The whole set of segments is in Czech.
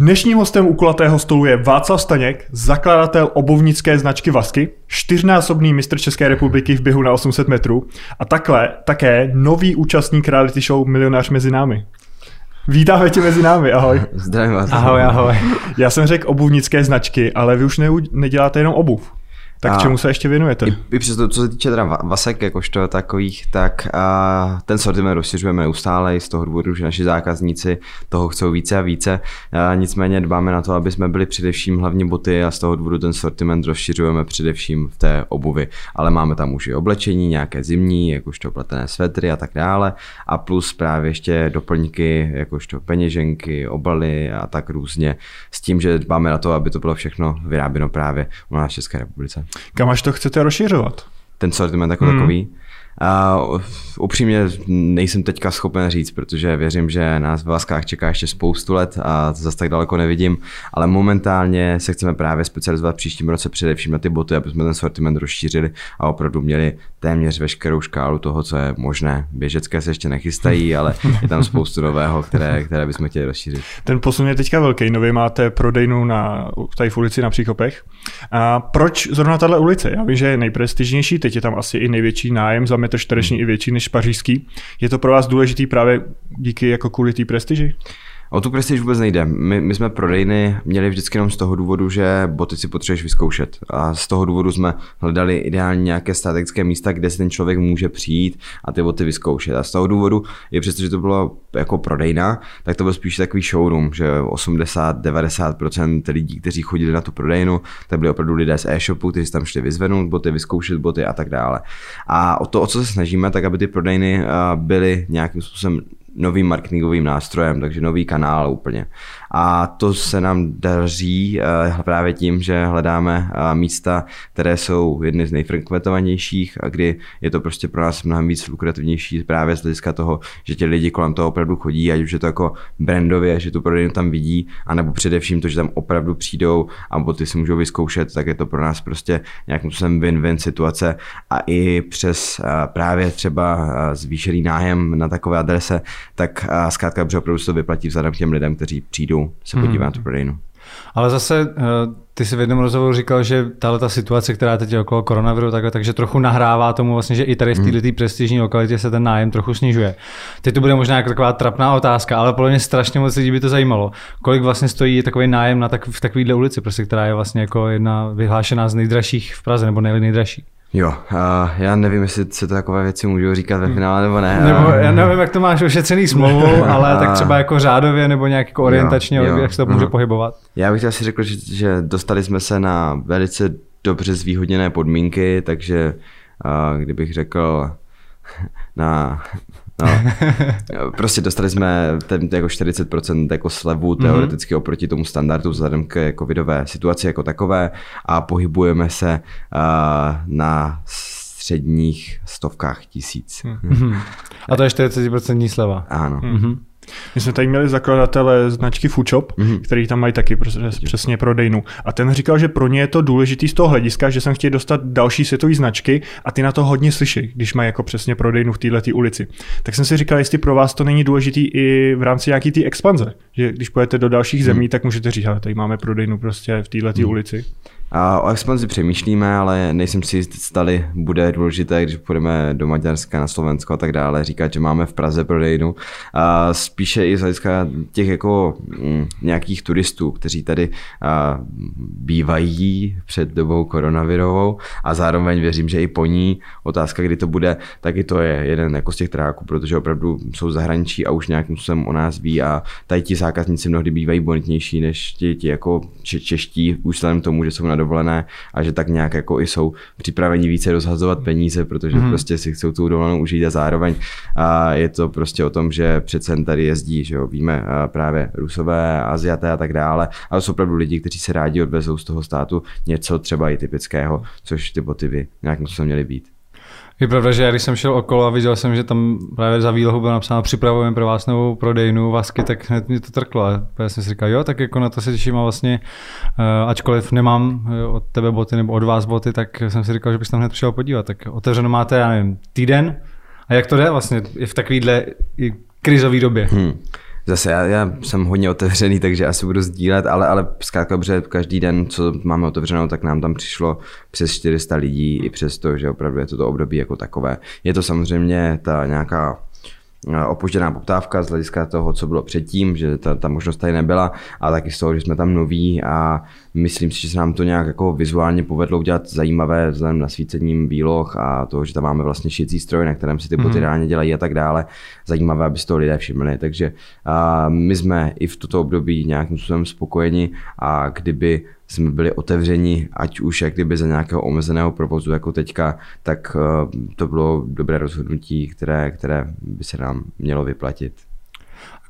Dnešním hostem u kulatého stolu je Václav Staněk, zakladatel obovnické značky Vasky, čtyřnásobný mistr České republiky v běhu na 800 metrů a takhle také nový účastník reality show Milionář mezi námi. Vítáme tě mezi námi, ahoj. Zdravím vás. Ahoj, ahoj. Já jsem řekl obuvnické značky, ale vy už ne, neděláte jenom obuv. Tak a čemu se ještě věnujete? I, i přes to, co se týče teda vasek jakožto takových, tak a ten sortiment rozšiřujeme neustále i z toho důvodu, že naši zákazníci toho chcou více a více. A nicméně dbáme na to, aby jsme byli především hlavně boty a z toho důvodu ten sortiment rozšiřujeme především v té obuvi. Ale máme tam už i oblečení, nějaké zimní, jakožto pletené svetry a tak dále. A plus právě ještě doplňky, jakožto peněženky, obaly a tak různě. S tím, že dbáme na to, aby to bylo všechno vyráběno právě u nás v České republice. Kam až to chcete rozšiřovat? Ten sortiment jako hmm. takový. Upřímně nejsem teďka schopen říct, protože věřím, že nás v Vaskách čeká ještě spoustu let a zase tak daleko nevidím, ale momentálně se chceme právě specializovat příštím roce především na ty boty, aby jsme ten sortiment rozšířili a opravdu měli téměř veškerou škálu toho, co je možné. Běžecké se ještě nechystají, ale je tam spoustu nového, které, které bychom chtěli rozšířit. Ten posun je teďka velký. Nově máte prodejnu na, tady v ulici na Příkopech. A proč zrovna tahle ulice? Já vím, že je nejprestižnější, teď je tam asi i největší nájem za metr čtvereční hmm. i větší než pařížský. Je to pro vás důležitý právě díky jako kvůli té prestiži? O tu prestiž vůbec nejde. My, my jsme prodejny měli vždycky jenom z toho důvodu, že boty si potřebuješ vyzkoušet. A z toho důvodu jsme hledali ideálně nějaké strategické místa, kde si ten člověk může přijít a ty boty vyzkoušet. A z toho důvodu, je přesto, že to bylo jako prodejna, tak to byl spíš takový showroom, že 80-90% lidí, kteří chodili na tu prodejnu, tak byli opravdu lidé z e-shopu, kteří tam šli vyzvednout boty, vyzkoušet boty a tak dále. A o to, o co se snažíme, tak aby ty prodejny byly nějakým způsobem novým marketingovým nástrojem, takže nový kanál úplně. A to se nám daří eh, právě tím, že hledáme eh, místa, které jsou jedny z nejfrekventovanějších a kdy je to prostě pro nás mnohem víc lukrativnější právě z hlediska toho, že ti lidi kolem toho opravdu chodí, ať už je to jako brandově, že tu prodejnu tam vidí, anebo především to, že tam opravdu přijdou a boty si můžou vyzkoušet, tak je to pro nás prostě nějakým způsobem win-win situace. A i přes eh, právě třeba zvýšený nájem na takové adrese, tak zkrátka opravdu se to vyplatí vzhledem k těm lidem, kteří přijdou se podívat hmm. na tu prodejnu. Ale zase eh, ty si v jednom rozhovoru říkal, že tahle ta situace, která teď je okolo koronaviru, takhle, takže trochu nahrává tomu vlastně, že i tady v této hmm. prestižní lokalitě se ten nájem trochu snižuje. Teď to bude možná jako taková trapná otázka, ale podle mě strašně moc lidí by to zajímalo. Kolik vlastně stojí takový nájem na tak, v takovéhle ulici, prostě, která je vlastně jako jedna vyhlášená z nejdražších v Praze, nebo nejdražší? Jo, a já nevím, jestli se to takové věci můžu říkat ve finále nebo ne. Nebo já nevím, jak to máš ošetřený smlouvu, ale tak třeba jako řádově nebo nějak jako orientačně, jo, jo. jak se to může mm. pohybovat. Já bych asi řekl, že, že dostali jsme se na velice dobře zvýhodněné podmínky, takže a, kdybych řekl na No, prostě dostali jsme ten jako 40% jako slevu mhm. teoreticky mm-hmm. oproti tomu standardu vzhledem k covidové situaci jako takové a pohybujeme se uh, na středních stovkách tisíc. Mm-hmm. A to je 40% sleva. Ano. Mm-hmm. My jsme tady měli zakladatele značky Foodshop, mm-hmm. který tam mají taky přesně prodejnu. A ten říkal, že pro ně je to důležitý z toho hlediska, že jsem chtěl dostat další světové značky a ty na to hodně slyší, když mají jako přesně prodejnu v této ulici. Tak jsem si říkal, jestli pro vás to není důležitý i v rámci nějaký té expanze, že když pojete do dalších mm-hmm. zemí, tak můžete říct, ale tady máme prodejnu prostě v této mm-hmm. ulici. A o expanzi přemýšlíme, ale nejsem si jistý, stali bude důležité, když půjdeme do Maďarska, na Slovensko a tak dále, říkat, že máme v Praze prodejnu. A spíše i z hlediska těch jako mm, nějakých turistů, kteří tady bývají před dobou koronavirovou a zároveň věřím, že i po ní otázka, kdy to bude, taky to je jeden jako z těch tráků, protože opravdu jsou zahraničí a už nějakým způsobem o nás ví a tady ti zákazníci mnohdy bývají bonitnější než ti, ti jako čeští, už tomu, že jsou na dovolené a že tak nějak jako i jsou připraveni více rozhazovat peníze, protože mm. prostě si chcou tu dovolenou užít a zároveň a je to prostě o tom, že přece tady jezdí, že jo, víme právě Rusové, Aziaté a tak dále, ale jsou opravdu lidi, kteří se rádi odvezou z toho státu něco třeba i typického, což ty boty by nějakým způsobem měly být. Je pravda, že já když jsem šel okolo a viděl jsem, že tam právě za výlohu bylo napsáno připravujeme pro vás novou prodejnu vasky, tak hned mě to trklo. Já jsem si říkal, jo, tak jako na to se těším a vlastně, uh, ačkoliv nemám eh, od tebe boty nebo od vás boty, tak jsem si říkal, že bych tam hned přišel podívat. Tak otevřeno máte, já nevím, týden. A jak to jde vlastně v takovýhle krizové době? Hmm. Zase já, já jsem hodně otevřený, takže asi budu sdílet, ale, ale zkrátka dobře, každý den, co máme otevřenou, tak nám tam přišlo přes 400 lidí, i přes to, že opravdu je to, to období jako takové. Je to samozřejmě ta nějaká Eh, opožděná poptávka z hlediska toho, co bylo předtím, že ta, ta možnost tady nebyla a taky z toho, že jsme tam noví a myslím si, že se nám to nějak jako vizuálně povedlo udělat zajímavé vzhledem na svícením výloh a to, že tam máme vlastně šicí stroj, na kterém si ty boty mm. dělají a tak dále. Zajímavé, aby si to lidé všimli. Takže a my jsme i v toto období nějakým způsobem spokojeni a kdyby jsme byli otevřeni, ať už jak kdyby za nějakého omezeného provozu jako teďka, tak eh, to bylo dobré rozhodnutí, které, které by se nám mělo vyplatit.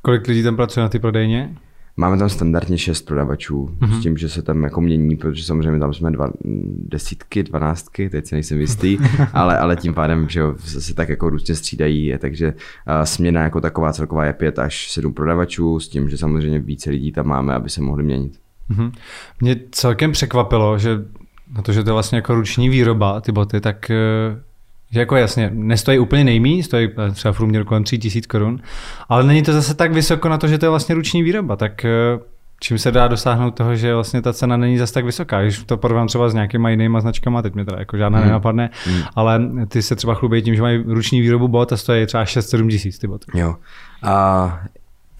Kolik lidí tam pracuje na ty prodejně? Máme tam standardně šest prodavačů, mm-hmm. s tím, že se tam jako mění, protože samozřejmě tam jsme dva, desítky, dvanáctky, teď si nejsem jistý, ale, ale tím pádem, že se tak jako různě střídají, takže směna jako taková celková je pět až sedm prodavačů, s tím, že samozřejmě více lidí tam máme, aby se mohli měnit. Mm-hmm. Mě celkem překvapilo, že na to, že to je vlastně jako ruční výroba, ty boty, tak eh, že jako jasně, nestojí úplně nejmí, stojí eh, třeba v průměru kolem 3000 korun, ale není to zase tak vysoko na to, že to je vlastně ruční výroba, tak eh, čím se dá dosáhnout toho, že vlastně ta cena není zase tak vysoká. Když to porovnám třeba s nějakýma jinýma značkama, teď mi teda jako žádná hmm. nenapadne, hmm. ale ty se třeba chlubí tím, že mají ruční výrobu bot a stojí třeba 6-7 tisíc ty boty. Jo. A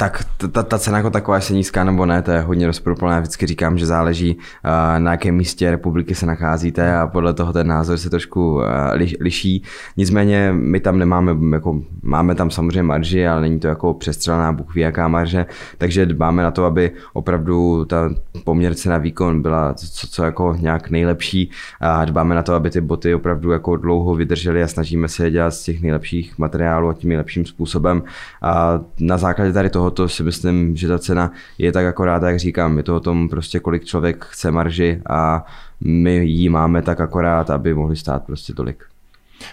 tak ta, ta cena jako taková, jestli nízká nebo ne, to je hodně rozporuplné. Vždycky říkám, že záleží, uh, na jakém místě republiky se nacházíte a podle toho ten názor se trošku liš, liší. Nicméně my tam nemáme, jako, máme tam samozřejmě marži, ale není to jako přestřelená Bůh ví jaká marže, takže dbáme na to, aby opravdu ta poměr cena výkon byla co, co jako nějak nejlepší a dbáme na to, aby ty boty opravdu jako dlouho vydržely a snažíme se je dělat z těch nejlepších materiálů a tím nejlepším způsobem. A na základě tady toho tohoto si myslím, že ta cena je tak akorát, jak říkám, je to o tom prostě, kolik člověk chce marži a my ji máme tak akorát, aby mohli stát prostě tolik.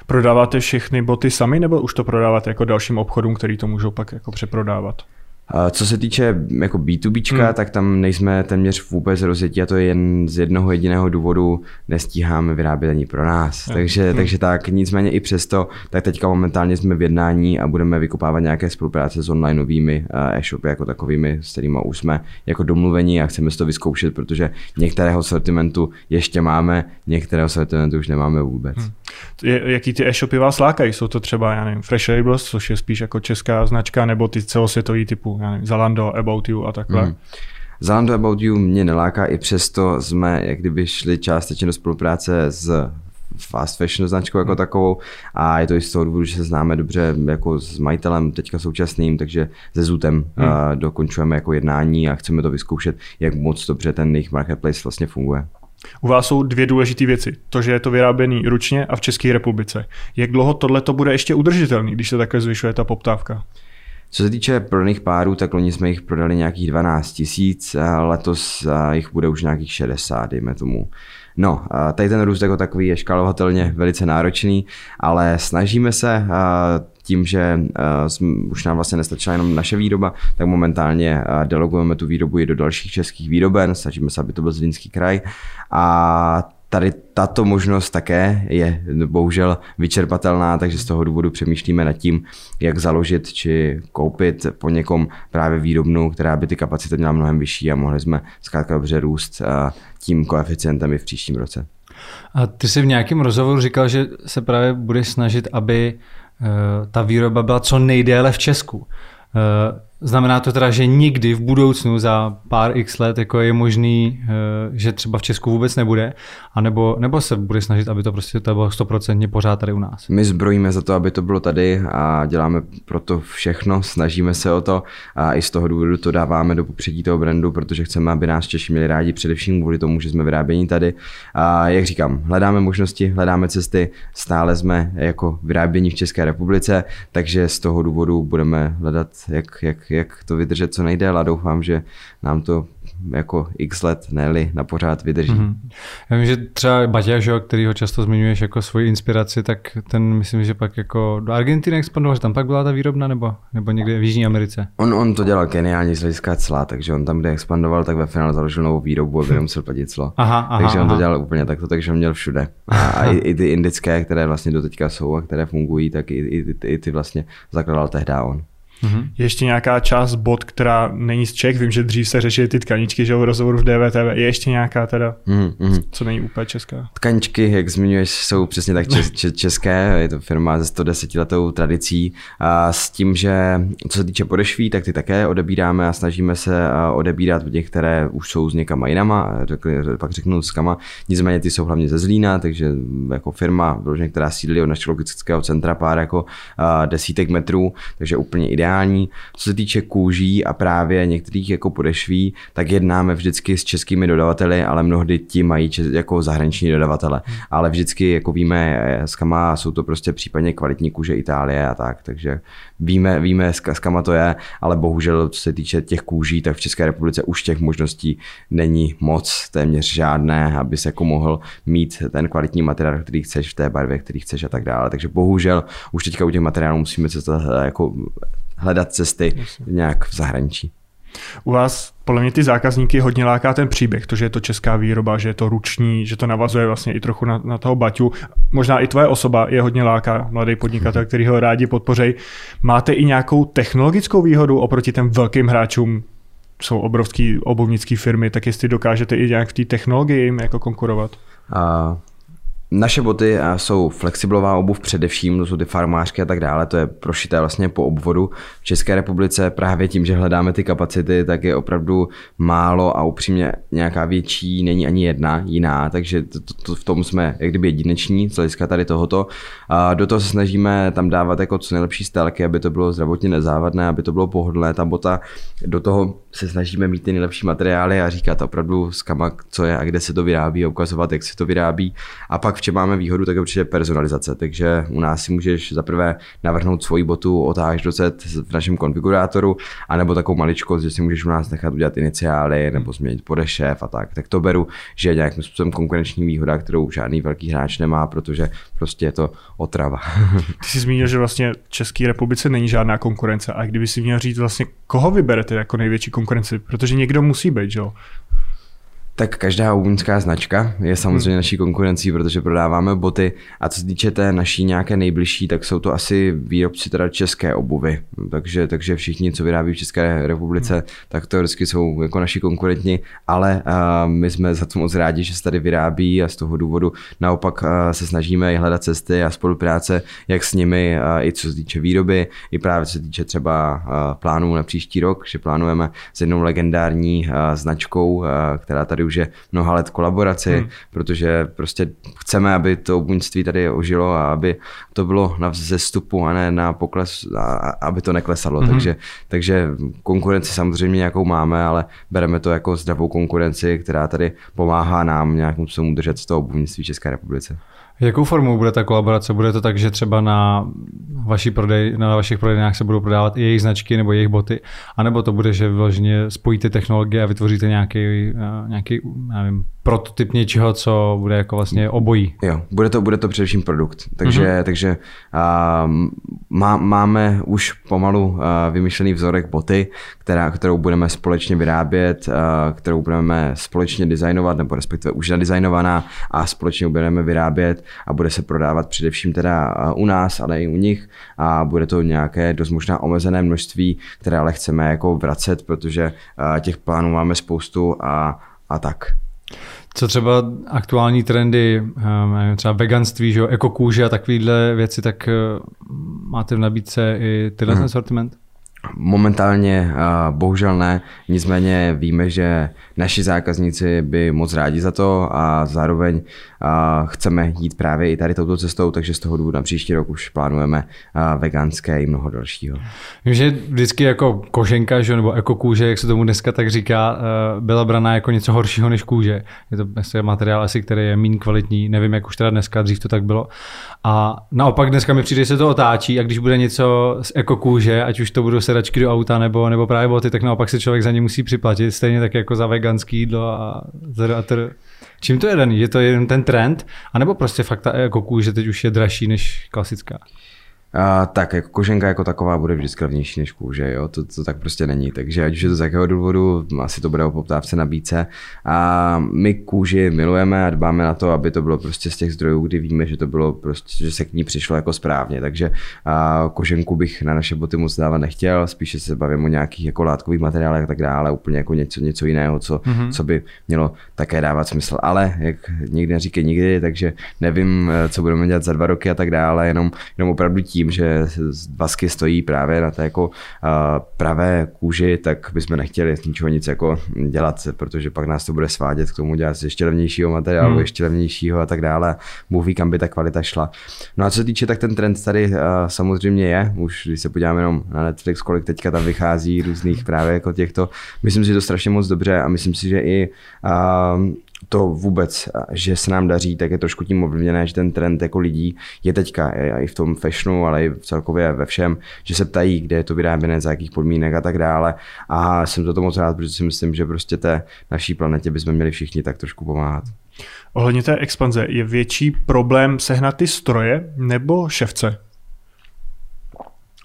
Prodáváte všechny boty sami, nebo už to prodáváte jako dalším obchodům, který to můžou pak jako přeprodávat? Co se týče jako B2B, hmm. tak tam nejsme téměř vůbec rozjetí a to je jen z jednoho jediného důvodu, nestíháme vyrábět ani pro nás. Hmm. Takže, hmm. takže tak, nicméně i přesto, tak teďka momentálně jsme v jednání a budeme vykupávat nějaké spolupráce s onlineovými e-shopy jako takovými, s kterými už jsme jako domluvení a chceme si to vyzkoušet, protože některého sortimentu ještě máme, některého sortimentu už nemáme vůbec. Hmm. Jaký ty e-shopy vás lákají? Jsou to třeba, já nevím, Fresh Labels, což je spíš jako česká značka, nebo ty celosvětový typu já nevím, Zalando, About You a takhle. Mm. Zalando About You mě neláká, i přesto jsme jak kdyby šli částečně do spolupráce s fast fashion značkou jako hmm. takovou a je to i z toho důvodu, že se známe dobře jako s majitelem teďka současným, takže se Zutem hmm. uh, dokončujeme jako jednání a chceme to vyzkoušet, jak moc dobře ten jejich marketplace vlastně funguje. U vás jsou dvě důležité věci. To, že je to vyráběný ručně a v České republice. Jak dlouho tohle to bude ještě udržitelný, když se takhle zvyšuje ta poptávka? Co se týče prodaných párů, tak loni jsme jich prodali nějakých 12 tisíc, letos jich bude už nějakých 60, dejme tomu. No, tady ten růst jako takový je škálovatelně velice náročný, ale snažíme se tím, že už nám vlastně nestačila jenom naše výroba, tak momentálně delegujeme tu výrobu i do dalších českých výroben, snažíme se, aby to byl Zlínský kraj a tady tato možnost také je bohužel vyčerpatelná, takže z toho důvodu přemýšlíme nad tím, jak založit či koupit po někom právě výrobnu, která by ty kapacity měla mnohem vyšší a mohli jsme zkrátka dobře růst tím koeficientem i v příštím roce. A ty jsi v nějakém rozhovoru říkal, že se právě budeš snažit, aby eh, ta výroba byla co nejdéle v Česku. Znamená to teda, že nikdy v budoucnu za pár x let jako je možný, eh, že třeba v Česku vůbec nebude, anebo, nebo se bude snažit, aby to prostě to bylo stoprocentně pořád tady u nás? My zbrojíme za to, aby to bylo tady a děláme pro to všechno, snažíme se o to a i z toho důvodu to dáváme do popředí toho brandu, protože chceme, aby nás Češi měli rádi především kvůli tomu, že jsme vyráběni tady. A jak říkám, hledáme možnosti, hledáme cesty, stále jsme jako vyrábění v České republice, takže z toho důvodu budeme hledat, jak, jak jak to vydržet co nejdéle a doufám, že nám to jako x let, ne na pořád vydrží. Mm-hmm. Já vím, že třeba Baťa, že, který ho často zmiňuješ jako svoji inspiraci, tak ten myslím, že pak jako do Argentiny expandoval, že tam pak byla ta výrobna nebo, nebo někde v Jižní Americe? On, on to dělal geniálně z hlediska cla, takže on tam, kde expandoval, tak ve finále založil novou výrobu, aby nemusel platit clo. Aha, aha, takže on to dělal úplně takto, takže on měl všude. A, a i, i, ty indické, které vlastně do teďka jsou a které fungují, tak i, i, i ty vlastně zakladal tehdy on. Mm-hmm. Je ještě nějaká část bot, která není z Čech, vím, že dřív se řešily ty tkaničky, že v rozhovoru v DVTV, je ještě nějaká teda, mm-hmm. co není úplně česká? Tkaničky, jak zmiňuješ, jsou přesně tak čes, čes, české, je to firma se 110 letou tradicí a s tím, že co se týče podešví, tak ty také odebíráme a snažíme se odebírat od těch, které už jsou s někama jinama, pak řeknu s kama, nicméně ty jsou hlavně ze Zlína, takže jako firma, která sídlí od našeho logistického centra pár jako desítek metrů, takže úplně ideální ideální. Co se týče kůží a právě některých jako podešví, tak jednáme vždycky s českými dodavateli, ale mnohdy ti mají čes, jako zahraniční dodavatele. Hmm. Ale vždycky, jako víme, s kama jsou to prostě případně kvalitní kůže Itálie a tak, takže víme, víme s, s kama to je, ale bohužel, co se týče těch kůží, tak v České republice už těch možností není moc, téměř žádné, aby se jako mohl mít ten kvalitní materiál, který chceš v té barvě, který chceš a tak dále. Takže bohužel už teďka u těch materiálů musíme se jako hledat cesty Jasně. nějak v zahraničí. U vás podle mě ty zákazníky hodně láká ten příběh, to, že je to česká výroba, že je to ruční, že to navazuje vlastně i trochu na, na toho Baťu. Možná i tvoje osoba je hodně láká, mladý podnikatel, který ho rádi podpořej. Máte i nějakou technologickou výhodu oproti těm velkým hráčům, jsou obrovský obuvnické firmy, tak jestli dokážete i nějak v té technologii jim jako konkurovat? Uh, naše boty jsou flexiblová obuv především, to jsou ty farmářky a tak dále, to je prošité vlastně po obvodu. V České republice právě tím, že hledáme ty kapacity, tak je opravdu málo a upřímně nějaká větší není ani jedna jiná, takže to, to, to v tom jsme jak kdyby jedineční, z hlediska tady tohoto. A do toho se snažíme tam dávat jako co nejlepší stelky, aby to bylo zdravotně nezávadné, aby to bylo pohodlné, ta bota. Do toho se snažíme mít ty nejlepší materiály a říkat opravdu z kama, co je a kde se to vyrábí, ukazovat, jak se to vyrábí. A pak v čem máme výhodu, tak je určitě personalizace. Takže u nás si můžeš zaprvé navrhnout svoji botu od až do Z v našem konfigurátoru, anebo takovou maličkost, že si můžeš u nás nechat udělat iniciály nebo změnit podešev a tak. Tak to beru, že je nějakým způsobem konkurenční výhoda, kterou žádný velký hráč nemá, protože prostě je to otrava. Ty jsi zmínil, že vlastně v České republice není žádná konkurence. A kdyby si měl říct vlastně, koho vyberete jako největší konkurenci? Protože někdo musí být, jo? Tak každá obuňská značka je samozřejmě hmm. naší konkurencí, protože prodáváme boty a co se týče té naší nějaké nejbližší, tak jsou to asi výrobci teda české obuvy. Takže, takže všichni, co vyrábí v České republice, hmm. tak to vždycky jsou jako naši konkurenti, ale uh, my jsme za to moc rádi, že se tady vyrábí a z toho důvodu naopak uh, se snažíme i hledat cesty a spolupráce, jak s nimi, uh, i co se týče výroby, i právě co se týče třeba uh, plánů na příští rok, že plánujeme s jednou legendární uh, značkou, uh, která tady už je mnoha let kolaboraci, hmm. protože prostě chceme, aby to buňství tady ožilo a aby to bylo na vzestupu a ne na pokles, a aby to neklesalo. Hmm. Takže, takže konkurenci samozřejmě nějakou máme, ale bereme to jako zdravou konkurenci, která tady pomáhá nám nějakým způsobem udržet z toho obuvnictví České republice. Jakou formou bude ta kolaborace? Bude to tak, že třeba na, vaší prodej, na vašich prodejnách se budou prodávat i jejich značky nebo jejich boty, anebo to bude, že vyloženě spojíte technologie a vytvoříte nějaký, eh, nějaký nevím, prototyp něčeho, co bude jako vlastně obojí. Jo, bude to, bude to především produkt. Takže, mm-hmm. takže uh, má, máme už pomalu uh, vymyšlený vzorek boty, která, kterou budeme společně vyrábět, uh, kterou budeme společně designovat, nebo respektive už nadizajnovaná a společně budeme vyrábět a bude se prodávat především teda uh, u nás, ale i u nich a bude to nějaké dost možná omezené množství, které ale chceme jako vracet, protože uh, těch plánů máme spoustu a, a tak. Co třeba aktuální trendy, ehm, třeba veganství, že jo, ekokůže a takovéhle věci, tak eh, máte v nabídce i tyhle hmm. sortiment? Momentálně bohužel ne, nicméně víme, že naši zákazníci by moc rádi za to a zároveň chceme jít právě i tady touto cestou, takže z toho důvodu na příští rok už plánujeme veganské i mnoho dalšího. Vím, že vždycky jako koženka, že, nebo ekokůže, jak se tomu dneska tak říká, byla braná jako něco horšího než kůže. Je to materiál asi, který je méně kvalitní, nevím, jak už teda dneska, dřív to tak bylo. A naopak dneska mi přijde, že se to otáčí a když bude něco z ekokůže, ať už to budou sedačky do auta nebo, nebo právě boty, tak naopak se člověk za ně musí připlatit, stejně tak jako za veganský jídlo a, a tr. Čím to je daný? Je to jen ten trend? A nebo prostě fakt ta ekokůže teď už je dražší než klasická? A, tak jako koženka jako taková bude vždycky levnější než kůže, jo? To, to, tak prostě není. Takže ať už je to z jakého důvodu, asi to bude o poptávce nabídce. A my kůži milujeme a dbáme na to, aby to bylo prostě z těch zdrojů, kdy víme, že to bylo prostě, že se k ní přišlo jako správně. Takže a, koženku bych na naše boty moc dávat nechtěl, spíše se bavím o nějakých jako látkových materiálech a tak dále, úplně jako něco, něco jiného, co, mm-hmm. co by mělo také dávat smysl. Ale jak nikdy neříkej nikdy, takže nevím, co budeme dělat za dva roky a tak dále, jenom, jenom opravdu tím, tím, že vasky stojí právě na té jako pravé kůži, tak bychom nechtěli z ničeho nic jako dělat, protože pak nás to bude svádět k tomu dělat ještě levnějšího materiálu, hmm. ještě levnějšího a tak dále. Bůh ví, kam by ta kvalita šla. No a co se týče, tak ten trend tady samozřejmě je, už když se podíváme jenom na Netflix, kolik teďka tam vychází různých právě jako těchto, myslím si, že to strašně moc dobře a myslím si, že i to vůbec, že se nám daří, tak je trošku tím ovlivněné, že ten trend jako lidí je teďka i v tom fashionu, ale i celkově ve všem, že se ptají, kde je to vyráběné, za jakých podmínek a tak dále. A jsem za to moc rád, protože si myslím, že prostě té naší planetě bychom měli všichni tak trošku pomáhat. Ohledně té expanze, je větší problém sehnat ty stroje nebo ševce?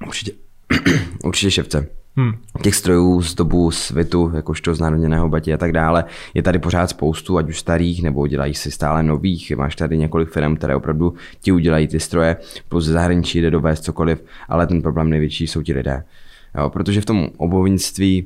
Určitě, určitě ševce. Hmm. Těch strojů z dobu svitu, jakožto z národněného batí a tak dále, je tady pořád spoustu, ať už starých, nebo dělají si stále nových. Máš tady několik firm, které opravdu ti udělají ty stroje, plus zahraničí jde dovést cokoliv, ale ten problém největší jsou ti lidé. Jo, protože v tom obovnictví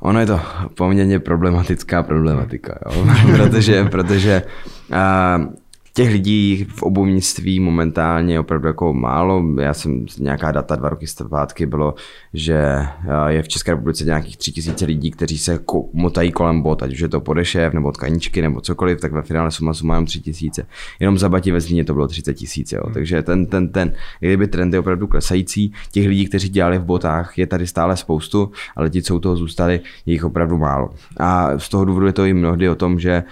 Ono je to poměrně problematická problematika, jo? protože, protože uh, těch lidí v obuvnictví momentálně opravdu jako málo. Já jsem nějaká data dva roky zpátky bylo, že eh, je v České republice nějakých tři tisíce lidí, kteří se motají kolem bot, ať už je to podešev nebo tkaničky nebo cokoliv, tak ve finále suma suma jenom tři tisíce. Jenom za batí ve Zlíně to bylo 30 tisíc. Hmm. Takže ten, ten, ten, kdyby trend je opravdu klesající, těch lidí, kteří dělali v botách, je tady stále spoustu, ale ti, co u toho zůstali, je jich opravdu málo. A z toho důvodu je to i mnohdy o tom, že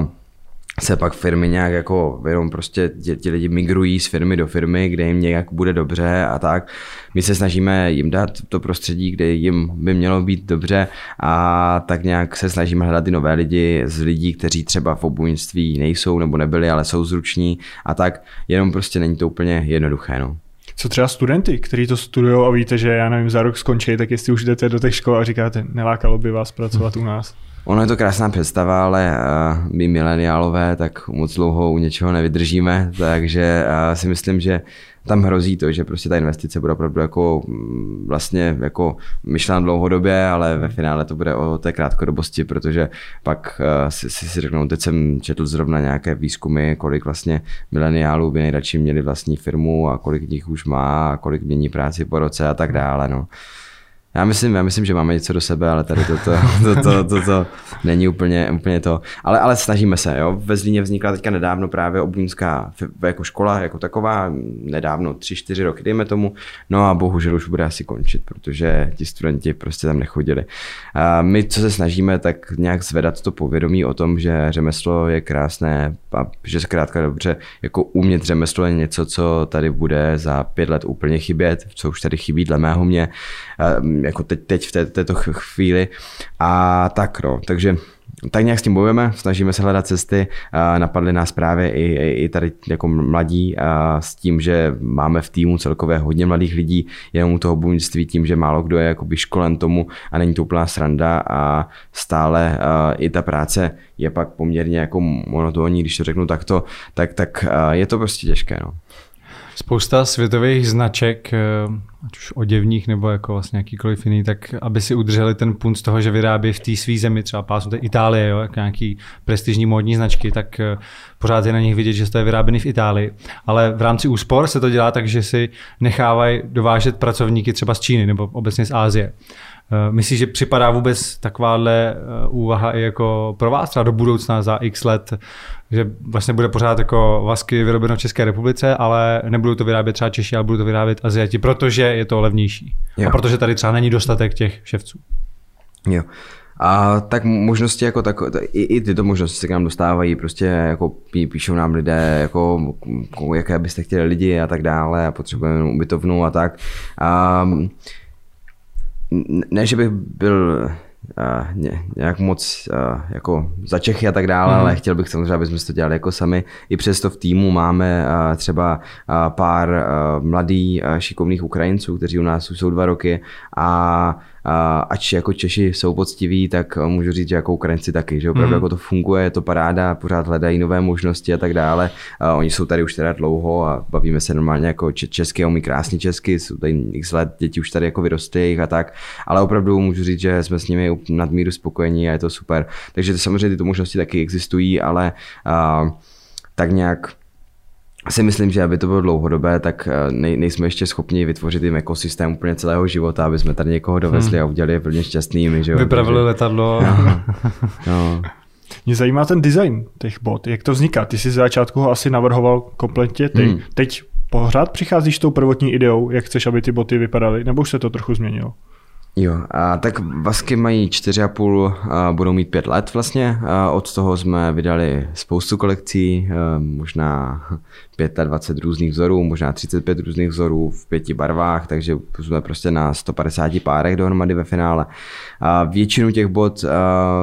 uh, se pak firmy nějak jako jenom prostě ti, lidi migrují z firmy do firmy, kde jim nějak bude dobře a tak. My se snažíme jim dát to prostředí, kde jim by mělo být dobře a tak nějak se snažíme hledat ty nové lidi z lidí, kteří třeba v obuvnictví nejsou nebo nebyli, ale jsou zruční a tak. Jenom prostě není to úplně jednoduché. No. Co třeba studenty, kteří to studují a víte, že já nevím, za rok skončí, tak jestli už jdete do těch škol a říkáte, nelákalo by vás pracovat u nás? Ono je to krásná představa, ale uh, my mileniálové tak moc dlouho u něčeho nevydržíme, takže uh, si myslím, že tam hrozí to, že prostě ta investice bude opravdu jako mm, vlastně jako myšlena dlouhodobě, ale ve finále to bude o té krátkodobosti, protože pak uh, si, si, si řeknou, teď jsem četl zrovna nějaké výzkumy, kolik vlastně mileniálů by nejradši měli vlastní firmu a kolik nich už má a kolik mění práci po roce a tak dále. No. Já myslím, já myslím, že máme něco do sebe, ale tady toto to, to, to, není úplně, úplně to. Ale, ale snažíme se. Jo? Ve Zlíně vznikla teďka nedávno právě obňská jako škola jako taková, nedávno, tři, čtyři roky, dejme tomu. No a bohužel už bude asi končit, protože ti studenti prostě tam nechodili. A my, co se snažíme, tak nějak zvedat to povědomí o tom, že řemeslo je krásné a že zkrátka dobře, jako umět řemeslo je něco, co tady bude za pět let úplně chybět, co už tady chybí dle mého mě jako teď, teď v té, této chvíli. A tak no, takže tak nějak s tím bojujeme, snažíme se hledat cesty, napadly nás právě i, i, i tady jako mladí a s tím, že máme v týmu celkově hodně mladých lidí, jenom u toho bůjnictví tím, že málo kdo je jakoby školen tomu a není to úplná sranda a stále a i ta práce je pak poměrně jako monotónní, když to řeknu takto, tak, tak je to prostě těžké. No. Spousta světových značek, eh, ať už oděvních nebo jako vlastně jakýkoliv jiný, tak aby si udrželi ten punt z toho, že vyrábí v té své zemi, třeba pásnu té Itálie, jo, jako nějaký prestižní módní značky, tak eh, pořád je na nich vidět, že to je vyráběný v Itálii. Ale v rámci úspor se to dělá tak, že si nechávají dovážet pracovníky třeba z Číny nebo obecně z Ázie. Eh, myslíš, že připadá vůbec takováhle úvaha i jako pro vás třeba do budoucna za x let že vlastně bude pořád jako vasky vyrobeno v České republice, ale nebudou to vyrábět třeba Češi, ale budou to vyrábět Aziati, protože je to levnější. Jo. A protože tady třeba není dostatek těch ševců. Jo. A tak možnosti jako tak, i, i tyto možnosti se k nám dostávají, prostě jako pí, píšou nám lidé, jako, jaké byste chtěli lidi a tak dále a potřebujeme ubytovnu a tak. A, ne, že bych byl uh, nějak moc jako za Čechy a tak dále, mm. ale chtěl bych samozřejmě, aby jsme to dělali jako sami. I přesto v týmu máme třeba pár mladých šikovných Ukrajinců, kteří u nás už jsou dva roky a ač jako Češi jsou poctiví, tak můžu říct, že jako Ukrajinci taky, že opravdu mm. jako to funguje, je to paráda, pořád hledají nové možnosti a tak dále. A oni jsou tady už teda dlouho a bavíme se normálně jako česky, umí krásně česky, jsou tady x let, děti už tady jako vyrostly a tak, ale opravdu můžu říct, že jsme s nimi nadmíru spokojení a je to super. Takže samozřejmě tyto možnosti taky existují, ale uh, tak nějak si myslím, že aby to bylo dlouhodobé, tak eh, nej, nejsme ještě schopni vytvořit jim ekosystém úplně celého života, aby jsme tady někoho dovezli hmm. a udělali je plně šťastnými. Že Vypravili Takže... letadlo. No, no. Mě zajímá ten design těch bot, jak to vzniká. Ty jsi z začátku ho asi navrhoval kompletně, ty. Hmm. Teď pořád přicházíš s tou prvotní ideou, jak chceš, aby ty boty vypadaly, nebo už se to trochu změnilo? Jo, a tak Vasky mají 4,5 a budou mít 5 let vlastně. A od toho jsme vydali spoustu kolekcí, možná 25 různých vzorů, možná 35 různých vzorů v pěti barvách, takže jsme prostě na 150 párech dohromady ve finále. A většinu těch bot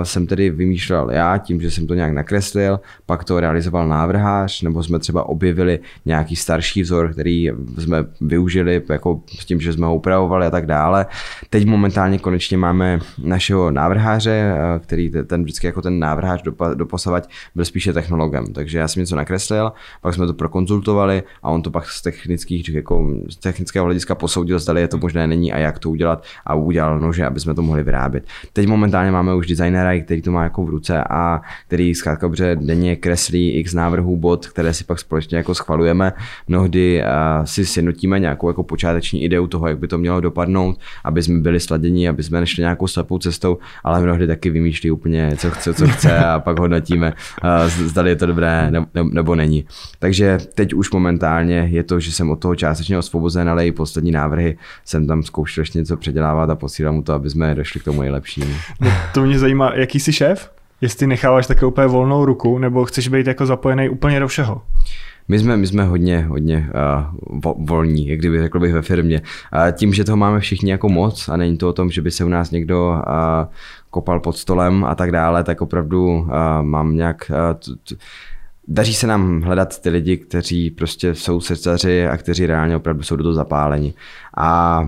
jsem tedy vymýšlel já tím, že jsem to nějak nakreslil, pak to realizoval návrhář, nebo jsme třeba objevili nějaký starší vzor, který jsme využili jako s tím, že jsme ho upravovali a tak dále. Teď momentálně konečně máme našeho návrháře, který ten vždycky jako ten návrhář doposavať byl spíše technologem, takže já jsem něco nakreslil, pak jsme to pro konzultovali a on to pak z technických, jako z technického hlediska posoudil, zda je to možné není a jak to udělat a udělal nože, aby jsme to mohli vyrábět. Teď momentálně máme už designera, který to má jako v ruce a který zkrátka dobře denně kreslí x návrhů bot, které si pak společně jako schvalujeme. Mnohdy uh, si sjednotíme nějakou jako počáteční ideu toho, jak by to mělo dopadnout, aby jsme byli sladění, aby jsme nešli nějakou slepou cestou, ale mnohdy taky vymýšlí úplně, co chce, co chce a pak hodnotíme, zda je to dobré nebo není. Takže teď už momentálně je to, že jsem od toho částečně osvobozen, ale i poslední návrhy jsem tam zkoušel ještě něco předělávat a posílám mu to, aby jsme došli k tomu nejlepšímu. No, to mě zajímá, jaký jsi šéf? Jestli necháváš také úplně volnou ruku, nebo chceš být jako zapojený úplně do všeho? My jsme, my jsme hodně, hodně uh, volní, jak kdyby řekl bych ve firmě. Uh, tím, že toho máme všichni jako moc a není to o tom, že by se u nás někdo uh, kopal pod stolem a tak dále, tak opravdu uh, mám nějak uh, t, t, daří se nám hledat ty lidi, kteří prostě jsou srdcaři a kteří reálně opravdu jsou do toho zapáleni a,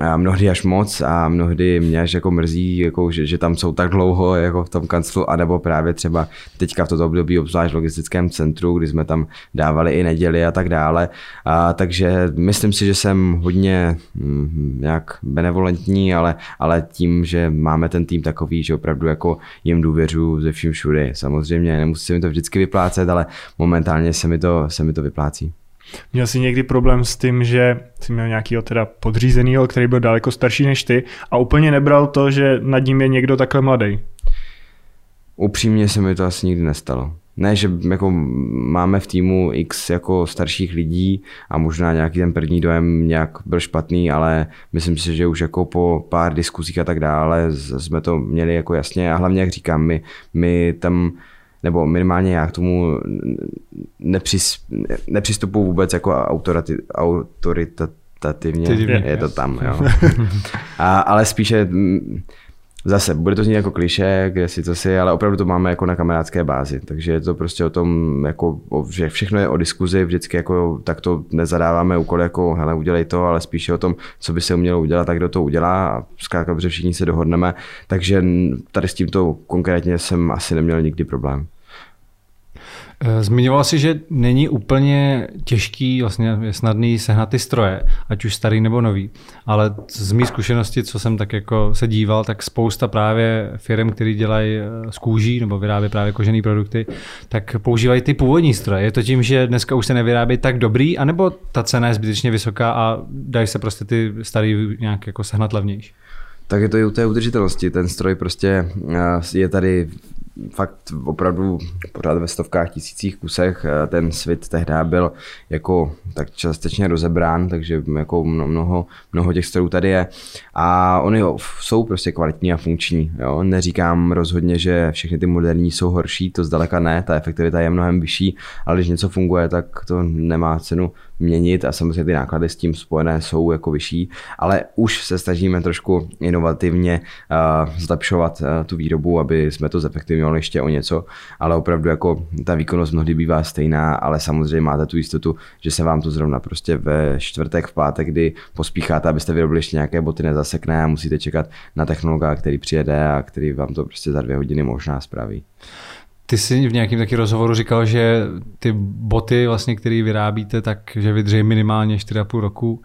a mnohdy až moc a mnohdy mě až jako mrzí, jako, že, že tam jsou tak dlouho jako v tom kanclu, anebo právě třeba teďka v toto období, obzvlášť v logistickém centru, kdy jsme tam dávali i neděli a tak dále. A, takže myslím si, že jsem hodně hm, nějak benevolentní, ale, ale tím, že máme ten tým takový, že opravdu jako jim důvěřuji ze vším všude. Samozřejmě nemusí se mi to vždycky vyplácet, ale momentálně se mi to, se mi to vyplácí. Měl jsi někdy problém s tím, že jsi měl nějakého teda podřízeného, který byl daleko starší než ty a úplně nebral to, že nad ním je někdo takhle mladý? Upřímně se mi to asi nikdy nestalo. Ne, že jako máme v týmu x jako starších lidí a možná nějaký ten první dojem nějak byl špatný, ale myslím si, že už jako po pár diskuzích a tak dále jsme to měli jako jasně a hlavně jak říkám, my, my tam nebo minimálně já k tomu nepřis, nepřistupuji vůbec jako autorati, autoritativně, je to tam, jo. A, ale spíše Zase, bude to znít jako kliše, kde si to si, ale opravdu to máme jako na kamarádské bázi. Takže je to prostě o tom, jako, že všechno je o diskuzi, vždycky jako tak to nezadáváme úkoly jako hele, udělej to, ale spíše o tom, co by se umělo udělat, tak kdo to udělá a zkrátka, protože všichni se dohodneme. Takže tady s tímto konkrétně jsem asi neměl nikdy problém. Eh, zmiňoval si, že není úplně těžký, vlastně je snadný sehnat ty stroje, ať už starý nebo nový, ale z mých zkušenosti, co jsem tak jako se díval, tak spousta právě firm, které dělají eh, z kůží nebo vyrábí právě kožené produkty, tak používají ty původní stroje. Je to tím, že dneska už se nevyrábí tak dobrý, anebo ta cena je zbytečně vysoká a dají se prostě ty starý nějak jako sehnat levnější? Tak je to i u té udržitelnosti. Ten stroj prostě eh, je tady fakt opravdu pořád ve stovkách tisících kusech. Eh, ten svit tehdy byl jako tak částečně rozebrán, takže jako mnoho, mnoho těch strojů tady je. A oni jsou prostě kvalitní a funkční. Jo? Neříkám rozhodně, že všechny ty moderní jsou horší, to zdaleka ne, ta efektivita je mnohem vyšší, ale když něco funguje, tak to nemá cenu měnit a samozřejmě ty náklady s tím spojené jsou jako vyšší, ale už se snažíme trošku inovativně uh, zlepšovat uh, tu výrobu, aby jsme to zefektivňovali ještě o něco, ale opravdu jako ta výkonnost mnohdy bývá stejná, ale samozřejmě máte tu jistotu, že se vám to zrovna prostě ve čtvrtek, v pátek, kdy pospícháte, abyste vyrobili ještě nějaké boty nezasekne a musíte čekat na technologa, který přijede a který vám to prostě za dvě hodiny možná spraví. Ty jsi v nějakém taky rozhovoru říkal, že ty boty, vlastně, které vyrábíte, tak že vydrží minimálně 4,5 roku.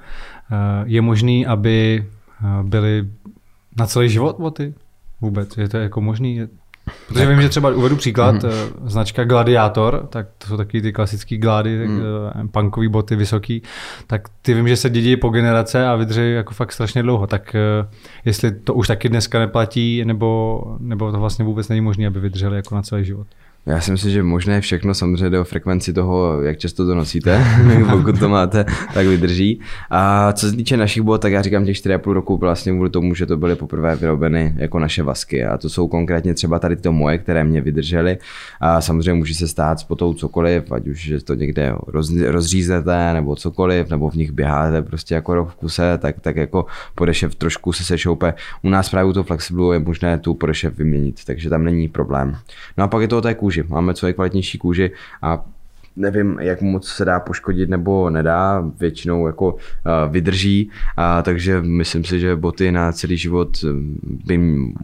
Eh, je možný, aby eh, byly na celý život boty? Vůbec, je to jako možný? Protože vím, že třeba uvedu příklad, mm-hmm. značka Gladiátor, tak to jsou taky ty klasické glády, mm. punkový boty vysoký, tak ty vím, že se dědí po generace a vydrží jako fakt strašně dlouho. Tak eh, jestli to už taky dneska neplatí, nebo, nebo to vlastně vůbec není možné, aby vydrželi jako na celý život. Já si myslím, že možné všechno, samozřejmě jde o frekvenci toho, jak často to nosíte, pokud to máte, tak vydrží. A co se týče našich bot, tak já říkám těch 4,5 roku vlastně kvůli tomu, že to byly poprvé vyrobeny jako naše vasky. A to jsou konkrétně třeba tady to moje, které mě vydržely. A samozřejmě může se stát s potou cokoliv, ať už že to někde roz, rozřízete nebo cokoliv, nebo v nich běháte prostě jako rok v kuse, tak, tak jako podešev trošku se sešoupe. U nás právě u toho je možné tu podešev vyměnit, takže tam není problém. No a pak je to o té kůži kůži. Máme co kvalitnější kůži a nevím, jak moc se dá poškodit nebo nedá, většinou jako uh, vydrží, a takže myslím si, že boty na celý život eh, by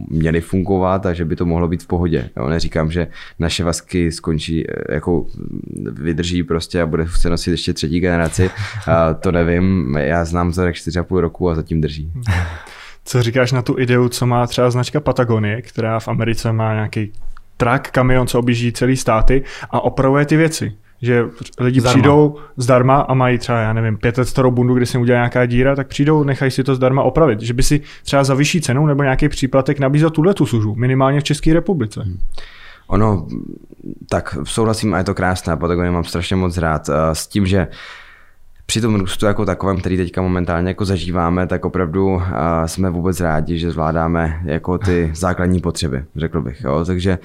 měly fungovat a že by to mohlo být v pohodě. Jo, neříkám, že naše vasky skončí, eh, jako vydrží prostě a bude se nosit ještě třetí generaci, a to nevím, já znám vzorek 4,5 roku a zatím drží. Co říkáš na tu ideu, co má třeba značka Patagonie, která v Americe má nějaký trak, kamion, co objíždí celý státy a opravuje ty věci. Že lidi zdarma. přijdou zdarma a mají třeba, já nevím, 500 starou bundu, kde se jim udělá nějaká díra, tak přijdou, nechají si to zdarma opravit. Že by si třeba za vyšší cenu nebo nějaký příplatek nabízel tuhle tu službu, minimálně v České republice. Hmm. Ono, tak souhlasím a je to krásné, Patagonie mám strašně moc rád eh, s tím, že při tom růstu jako takovém, který teďka momentálně jako zažíváme, tak opravdu jsme vůbec rádi, že zvládáme jako ty základní potřeby, řekl bych. Jo? Takže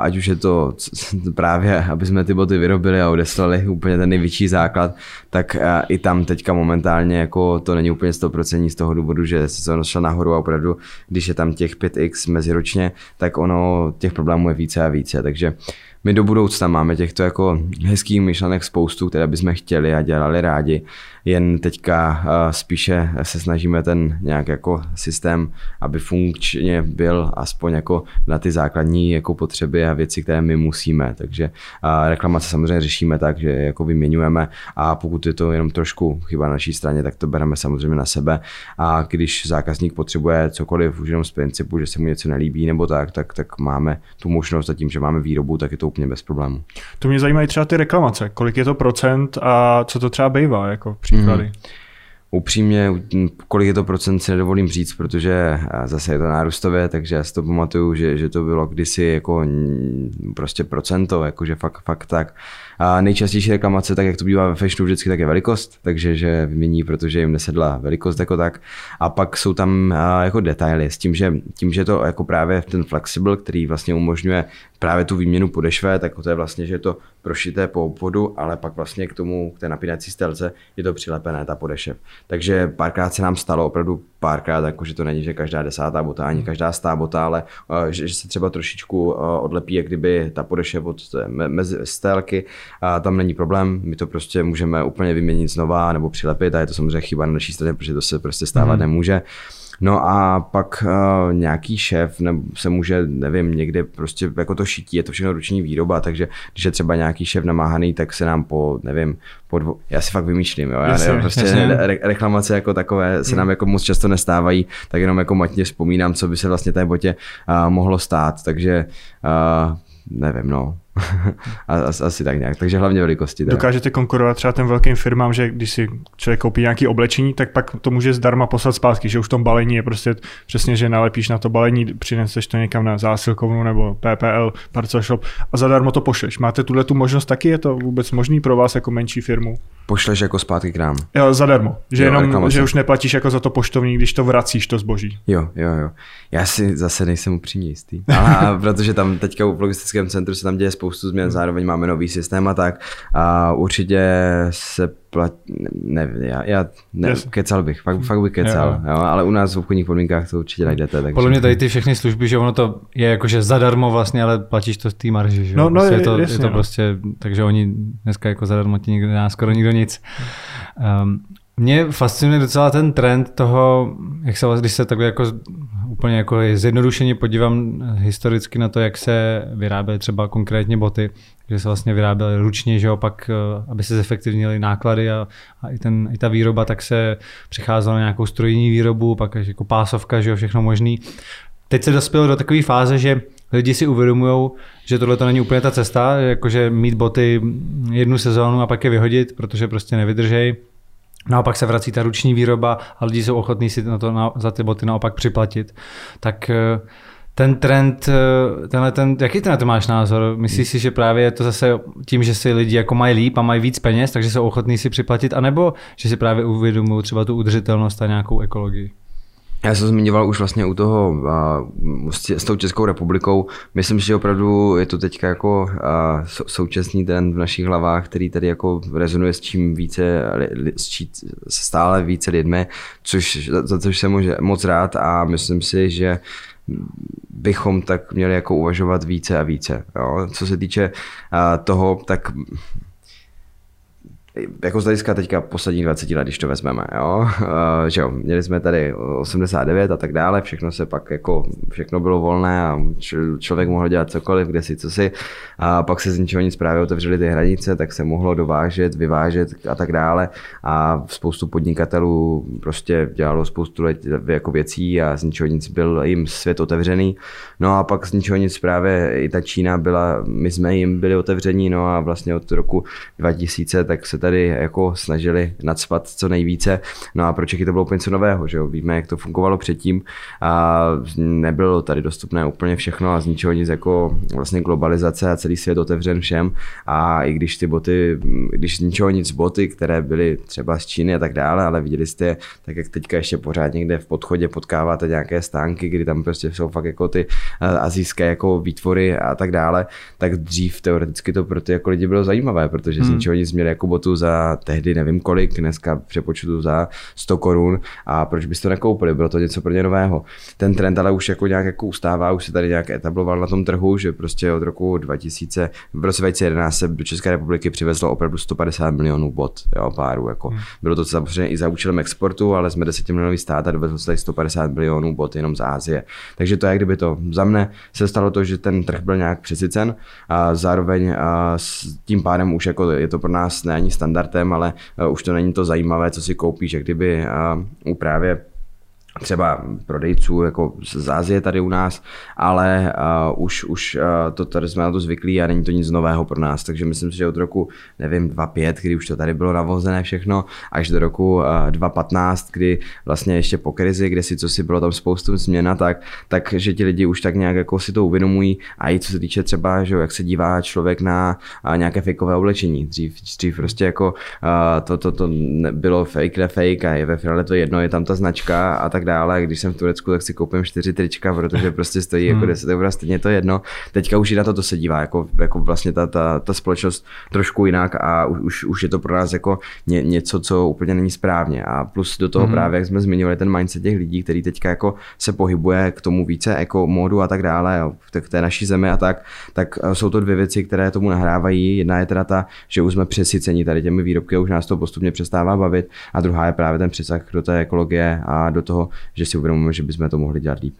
ať už je to právě, aby jsme ty boty vyrobili a odeslali úplně ten největší základ, tak i tam teďka momentálně jako to není úplně 100% z toho důvodu, že se to šlo nahoru a opravdu, když je tam těch 5x meziročně, tak ono těch problémů je více a více. Takže uh, my do budoucna máme těchto jako hezkých myšlenek spoustu, které bychom chtěli a dělali rádi jen teďka eh, spíše se snažíme ten nějak jako systém, aby funkčně byl aspoň jako na ty základní jako potřeby a věci, které my musíme. Takže eh, reklamace samozřejmě řešíme tak, že jako vyměňujeme a pokud je to jenom trošku chyba na naší straně, tak to bereme samozřejmě na sebe a když zákazník potřebuje cokoliv už jenom z principu, že se mu něco nelíbí nebo tak, tak, tak máme tu možnost a tím, že máme výrobu, tak je to úplně bez problému. To mě zajímají třeba ty reklamace, kolik je to procent a co to třeba bývá, jako příklady? Mm. Upřímně, kolik je to procent si nedovolím říct, protože zase je to nárůstově, takže já si to pamatuju, že, že to bylo kdysi jako prostě procento, jakože fakt, fakt tak. A nejčastější reklamace, tak jak to bývá ve fashionu vždycky, tak je velikost, takže že vymění, protože jim nesedla velikost jako tak. A pak jsou tam jako detaily s tím, že tím, že to jako právě ten flexible, který vlastně umožňuje právě tu výměnu podešve, tak to je vlastně, že je to prošité po obvodu, ale pak vlastně k tomu, k té napínací stelce je to přilepené, ta podešev. Takže párkrát se nám stalo opravdu párkrát, jako že to není, že každá desátá bota, ani každá stá bota, ale že, že se třeba trošičku odlepí, jak kdyby ta podešev od mezi stélky, a tam není problém, my to prostě můžeme úplně vyměnit znova nebo přilepit a je to samozřejmě chyba na naší straně, protože to se prostě stávat mm. nemůže. No a pak uh, nějaký šéf nebo se může, nevím, někde prostě jako to šití, je to všechno ruční výroba, takže když je třeba nějaký šéf namáhaný, tak se nám po, nevím, po dvo... já si fakt vymýšlím, jo, já nevím, prostě re- reklamace jako takové se nám hmm. jako moc často nestávají, tak jenom jako matně vzpomínám, co by se vlastně té botě uh, mohlo stát, takže uh, nevím, no, Asi tak nějak, takže hlavně velikosti. Teda. Dokážete konkurovat třeba těm velkým firmám, že když si člověk koupí nějaký oblečení, tak pak to může zdarma poslat zpátky, že už v tom balení je prostě přesně, že nalepíš na to balení, přineseš to někam na zásilkovnu nebo PPL, parcel shop a zadarmo to pošleš. Máte tuhle tu možnost taky? Je to vůbec možný pro vás jako menší firmu? Pošleš jako zpátky k nám. Jo, zadarmo. Že, jo, jenom, že už neplatíš jako za to poštovní, když to vracíš, to zboží. Jo, jo, jo. Já si zase nejsem upřímně jistý. Ale protože tam teďka v logistickém centru se tam děje spoustu změn, zároveň máme nový systém a tak. A určitě se plat... Ne, já, já ne, yes. kecal bych, fakt, fakt bych kecal, jo. Jo, ale u nás v obchodních podmínkách to určitě najdete. Takže... Podle mě tady ty všechny služby, že ono to je jakože zadarmo vlastně, ale platíš to z té marži, že no, no, prostě je, je, to, jasně, je to no. prostě, takže oni dneska jako zadarmo ti nikdo skoro nikdo nic. Um, mě fascinuje docela ten trend toho, jak se vlastně, když se takhle jako úplně jako zjednodušeně podívám historicky na to, jak se vyráběly třeba konkrétně boty, že se vlastně vyráběly ručně, že opak, aby se zefektivnily náklady a, a i, ten, i ta výroba, tak se přicházelo na nějakou strojní výrobu, pak jako pásovka, že jo, všechno možný. Teď se dospělo do takové fáze, že lidi si uvědomují, že tohle to není úplně ta cesta, jakože mít boty jednu sezónu a pak je vyhodit, protože prostě nevydržej. Naopak se vrací ta ruční výroba a lidi jsou ochotní si na to, na, za ty boty naopak připlatit. Tak eh, ten trend, eh, tenhle ten, jaký ty na to máš názor? Myslíš si, že právě je to zase tím, že si lidi jako mají líp a mají víc peněz, takže jsou ochotní si připlatit, anebo že si právě uvědomují třeba tu udržitelnost a nějakou ekologii? Já jsem zmiňoval už vlastně u toho s tou Českou republikou. Myslím, že opravdu je to teďka jako současný trend v našich hlavách, který tady jako rezonuje s čím více, s čím stále více lidmi, což, za což jsem moc rád a myslím si, že bychom tak měli jako uvažovat více a více. Jo. Co se týče toho, tak jako z hlediska teďka posledních 20 let, když to vezmeme, jo, uh, že jo, měli jsme tady 89 a tak dále, všechno se pak jako, všechno bylo volné a člověk mohl dělat cokoliv, kde si, co si, a pak se z ničeho nic právě otevřely ty hranice, tak se mohlo dovážet, vyvážet a tak dále. A spoustu podnikatelů prostě dělalo spoustu let jako věcí a z ničeho nic byl jim svět otevřený, no a pak z ničeho nic právě i ta Čína byla, my jsme jim byli otevření, no a vlastně od roku 2000 tak se tady jako snažili nadspat co nejvíce. No a pro Čechy to bylo úplně co nového, že jo? Víme, jak to fungovalo předtím a nebylo tady dostupné úplně všechno a z ničeho nic jako vlastně globalizace a celý svět otevřen všem a i když ty boty, když z ničeho nic boty, které byly třeba z Číny a tak dále, ale viděli jste, tak jak teďka ještě pořád někde v podchodě potkáváte nějaké stánky, kdy tam prostě jsou fakt jako ty eh, azijské jako výtvory a tak dále, tak dřív teoreticky to pro ty jako lidi bylo zajímavé, protože z hmm. ničeho nic měli jako botu za tehdy nevím kolik, dneska přepočtu za 100 korun a proč byste to nekoupili, bylo to něco pro ně nového. Ten trend ale už jako nějak jako ustává, už se tady nějak etabloval na tom trhu, že prostě od roku 2000, v roce 2011 se do České republiky přivezlo opravdu 150 milionů bot, jo, párů, jako. Hmm. Bylo to samozřejmě i za účelem exportu, ale jsme 10 milionový stát a dovezlo se tady 150 milionů bot jenom z Ázie. Takže to je, kdyby to za mne se stalo to, že ten trh byl nějak přesycen a zároveň a s tím pádem už jako je to pro nás ne ani standardem, ale eh, už to není to zajímavé, co si koupíš, jak kdyby eh, u právě třeba prodejců jako z Ázie tady u nás, ale uh, už, už uh, to tady jsme na to zvyklí a není to nic nového pro nás, takže myslím si, že od roku, nevím, 2.5, kdy už to tady bylo navozené všechno, až do roku uh, 2.15, kdy vlastně ještě po krizi, kde si co si bylo tam spoustu změna, tak, tak že ti lidi už tak nějak jako si to uvědomují a i co se týče třeba, že jak se dívá člověk na uh, nějaké fakeové oblečení. Dřív, dřív prostě jako uh, to, to, to bylo fake, ne fake a je ve finále to jedno, je tam ta značka a tak tak dále. Když jsem v Turecku, tak si koupím čtyři trička, protože prostě stojí jako 10 hmm. eur, stejně to jedno. Teďka už i na to, to se dívá, jako, jako vlastně ta, ta, ta společnost trošku jinak a už, už je to pro nás jako ně, něco, co úplně není správně. A plus do toho hmm. právě, jak jsme zmiňovali, ten mindset těch lidí, který teďka jako se pohybuje k tomu více jako módu a tak dále, jo, v té naší zemi a tak, tak eh, jsou to dvě věci, které tomu nahrávají. Jedna je teda ta, že už jsme přesyceni tady těmi výrobky, už nás to postupně přestává bavit a druhá je právě ten přesah do té ekologie a do toho, že si uvědomujeme, že bychom to mohli dělat líp.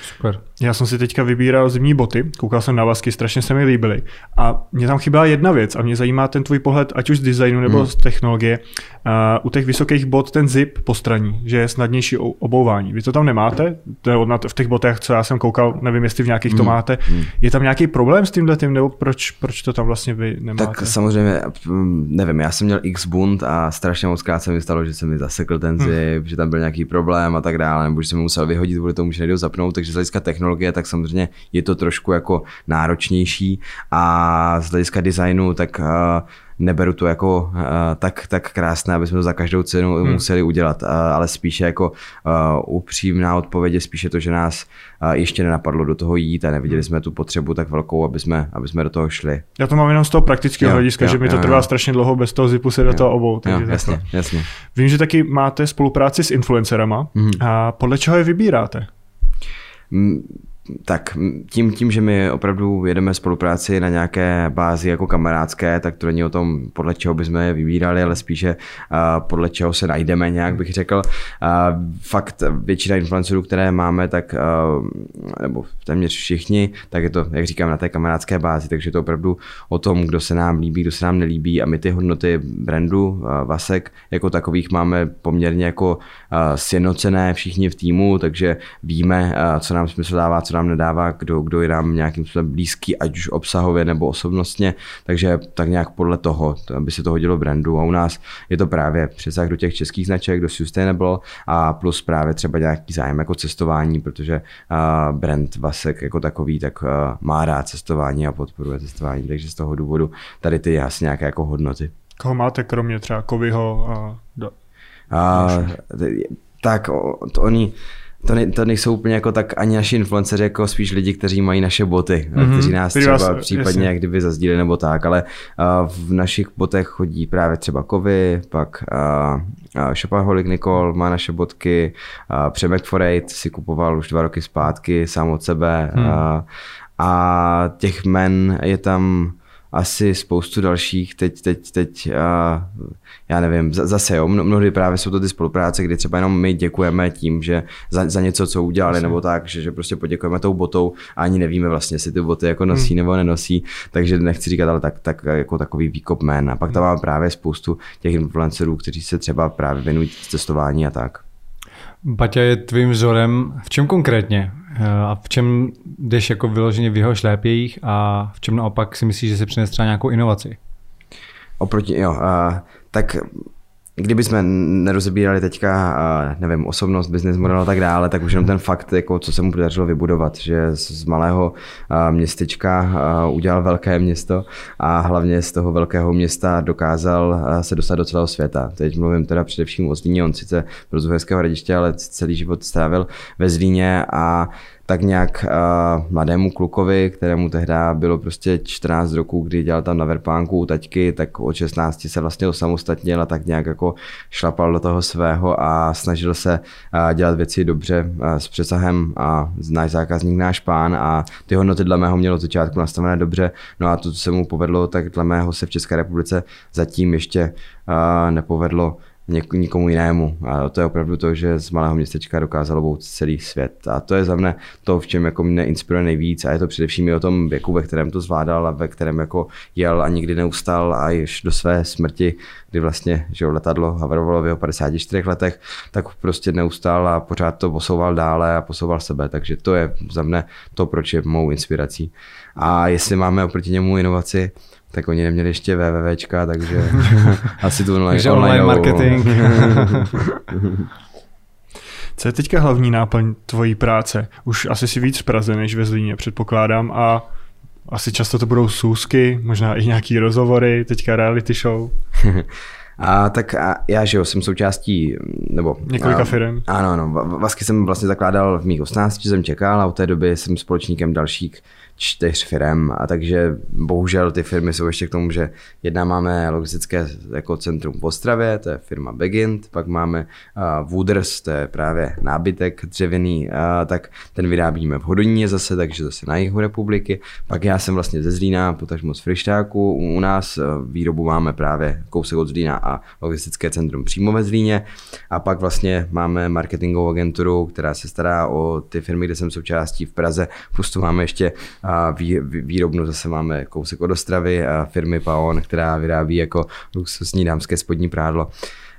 Super. Já jsem si teďka vybíral zimní boty, koukal jsem na vasky, strašně se mi líbily. A mě tam chyběla jedna věc a mě zajímá ten tvůj pohled, ať už z designu nebo hmm. z technologie. Uh, u těch vysokých bot ten zip postraní, že je snadnější obouvání. Vy to tam nemáte? To je v těch botech, co já jsem koukal, nevím, jestli v nějakých hmm. to máte. Hmm. Je tam nějaký problém s tímhle tím, nebo proč, proč to tam vlastně vy nemáte? Tak samozřejmě, nevím, já jsem měl X bund a strašně moc krát se mi stalo, že se mi zasekl ten hmm. zip, hmm. že tam byl nějaký problém a tak dále, nebo že jsem musel vyhodit kvůli tomu, že nejde zapnout, takže z hlediska technologie, tak samozřejmě je to trošku jako náročnější a z hlediska designu, tak uh, neberu to jako uh, tak, tak krásné, aby jsme to za každou cenu hmm. museli udělat, uh, ale spíše jako uh, upřímná odpověď je spíše to, že nás uh, ještě nenapadlo do toho jít a neviděli hmm. jsme tu potřebu tak velkou, aby jsme, aby jsme do toho šli. Já to mám jenom z toho praktického hlediska, že mi to jo, trvá jo. strašně dlouho bez toho zipu se do toho obou. Takže jo, jasně, jasně. Vím, že taky máte spolupráci s influencerama hmm. a podle čeho je vybíráte? 嗯 tak tím, tím, že my opravdu jedeme spolupráci na nějaké bázi jako kamarádské, tak to není o tom, podle čeho bychom je vybírali, ale spíše uh, podle čeho se najdeme, nějak bych řekl. Uh, fakt většina influencerů, které máme, tak uh, nebo téměř všichni, tak je to, jak říkám, na té kamarádské bázi, takže to opravdu o tom, kdo se nám líbí, kdo se nám nelíbí a my ty hodnoty brandu Vasek jako takových máme poměrně jako sjednocené všichni v týmu, takže víme, co nám smysl dává, co nám nedává, kdo, kdo je nám nějakým způsobem blízký, ať už obsahově nebo osobnostně, takže tak nějak podle toho, aby se to hodilo brandu. A u nás je to právě přesah do těch českých značek, do sustainable a plus právě třeba nějaký zájem jako cestování, protože uh, brand Vasek jako takový tak uh, má rád cestování a podporuje cestování, takže z toho důvodu tady ty jasně nějaké jako hodnoty. Koho máte kromě třeba Kovyho a do... Uh, tak to oni, to, ne, to nejsou úplně jako tak ani naši influenceři, jako spíš lidi, kteří mají naše boty, mm-hmm. kteří nás třeba vás, případně jak kdyby zazdíli nebo tak, ale uh, v našich botech chodí právě třeba Kovy, pak uh, uh, Shopaholic Nicole má naše botky, uh, Přemek Forate si kupoval už dva roky zpátky sám od sebe mm. uh, a těch men je tam asi spoustu dalších, teď, teď, teď, uh, já nevím, zase jo, mnohdy právě jsou to ty spolupráce, kdy třeba jenom my děkujeme tím, že za, za něco, co udělali, Asi. nebo tak, že, že prostě poděkujeme tou botou a ani nevíme vlastně, jestli ty boty jako nosí hmm. nebo nenosí, takže nechci říkat, ale tak, tak jako takový výkop jmén. A pak tam máme právě spoustu těch influencerů, kteří se třeba právě věnují cestování a tak. Baťa je tvým vzorem v čem konkrétně? Eh, a v čem jdeš jako vyloženě v jeho šlépějích a v čem naopak si myslíš, že se přinese třeba nějakou inovaci? Oproti, jo, uh, tak kdyby jsme nerozebírali teďka, nevím, osobnost, business model a tak dále, tak už jenom ten fakt, jako, co se mu podařilo vybudovat, že z malého městečka udělal velké město a hlavně z toho velkého města dokázal se dostat do celého světa. Teď mluvím teda především o Zlíně, on sice z Uherského hradiště, ale celý život strávil ve Zlíně a tak nějak uh, mladému klukovi, kterému tehdy bylo prostě 14 roků, kdy dělal tam na Verpánku u taťky, tak od 16 se vlastně osamostatnil a tak nějak jako šlapal do toho svého a snažil se uh, dělat věci dobře uh, s přesahem a náš zákazník, náš pán a ty hodnoty dle mého mělo od začátku nastavené dobře, no a to, co se mu povedlo, tak dle mého se v České republice zatím ještě uh, nepovedlo něk- nikomu jinému. A to je opravdu to, že z malého městečka dokázalo bout celý svět. A to je za mne to, v čem jako mě inspiruje nejvíc. A je to především i o tom věku, ve kterém to zvládal a ve kterém jako jel a nikdy neustal a již do své smrti, kdy vlastně že letadlo havarovalo v jeho 54 letech, tak prostě neustál a pořád to posouval dále a posouval sebe. Takže to je za mne to, proč je mou inspirací. A jestli máme oproti němu inovaci, tak oni neměli ještě wwwčka, takže asi tu online, takže online, online marketing. Co je teďka hlavní náplň tvojí práce? Už asi si víc v Praze než ve Zlíně, předpokládám, a asi často to budou sůzky, možná i nějaký rozhovory, teďka reality show. A tak a já, že jo, jsem součástí, nebo... Několika firm. Ano, ano. Vasky jsem vlastně zakládal v mých 18, jsem čekal a od té doby jsem společníkem dalších čtyř firm a takže bohužel ty firmy jsou ještě k tomu, že jedna máme logistické jako centrum v Ostravě, to je firma Begint, pak máme uh, Wooders, to je právě nábytek dřevěný, uh, tak ten vyrábíme v Hodoníně zase, takže zase na jihu republiky, pak já jsem vlastně ze Zlína, potažmo z Frištáku, u, u nás uh, výrobu máme právě kousek od Zlína a logistické centrum přímo ve Zlíně. A pak vlastně máme marketingovou agenturu, která se stará o ty firmy, kde jsem součástí v Praze, plus to máme ještě a výrobnu zase máme kousek od Ostravy a firmy Paon, která vyrábí jako luxusní dámské spodní prádlo.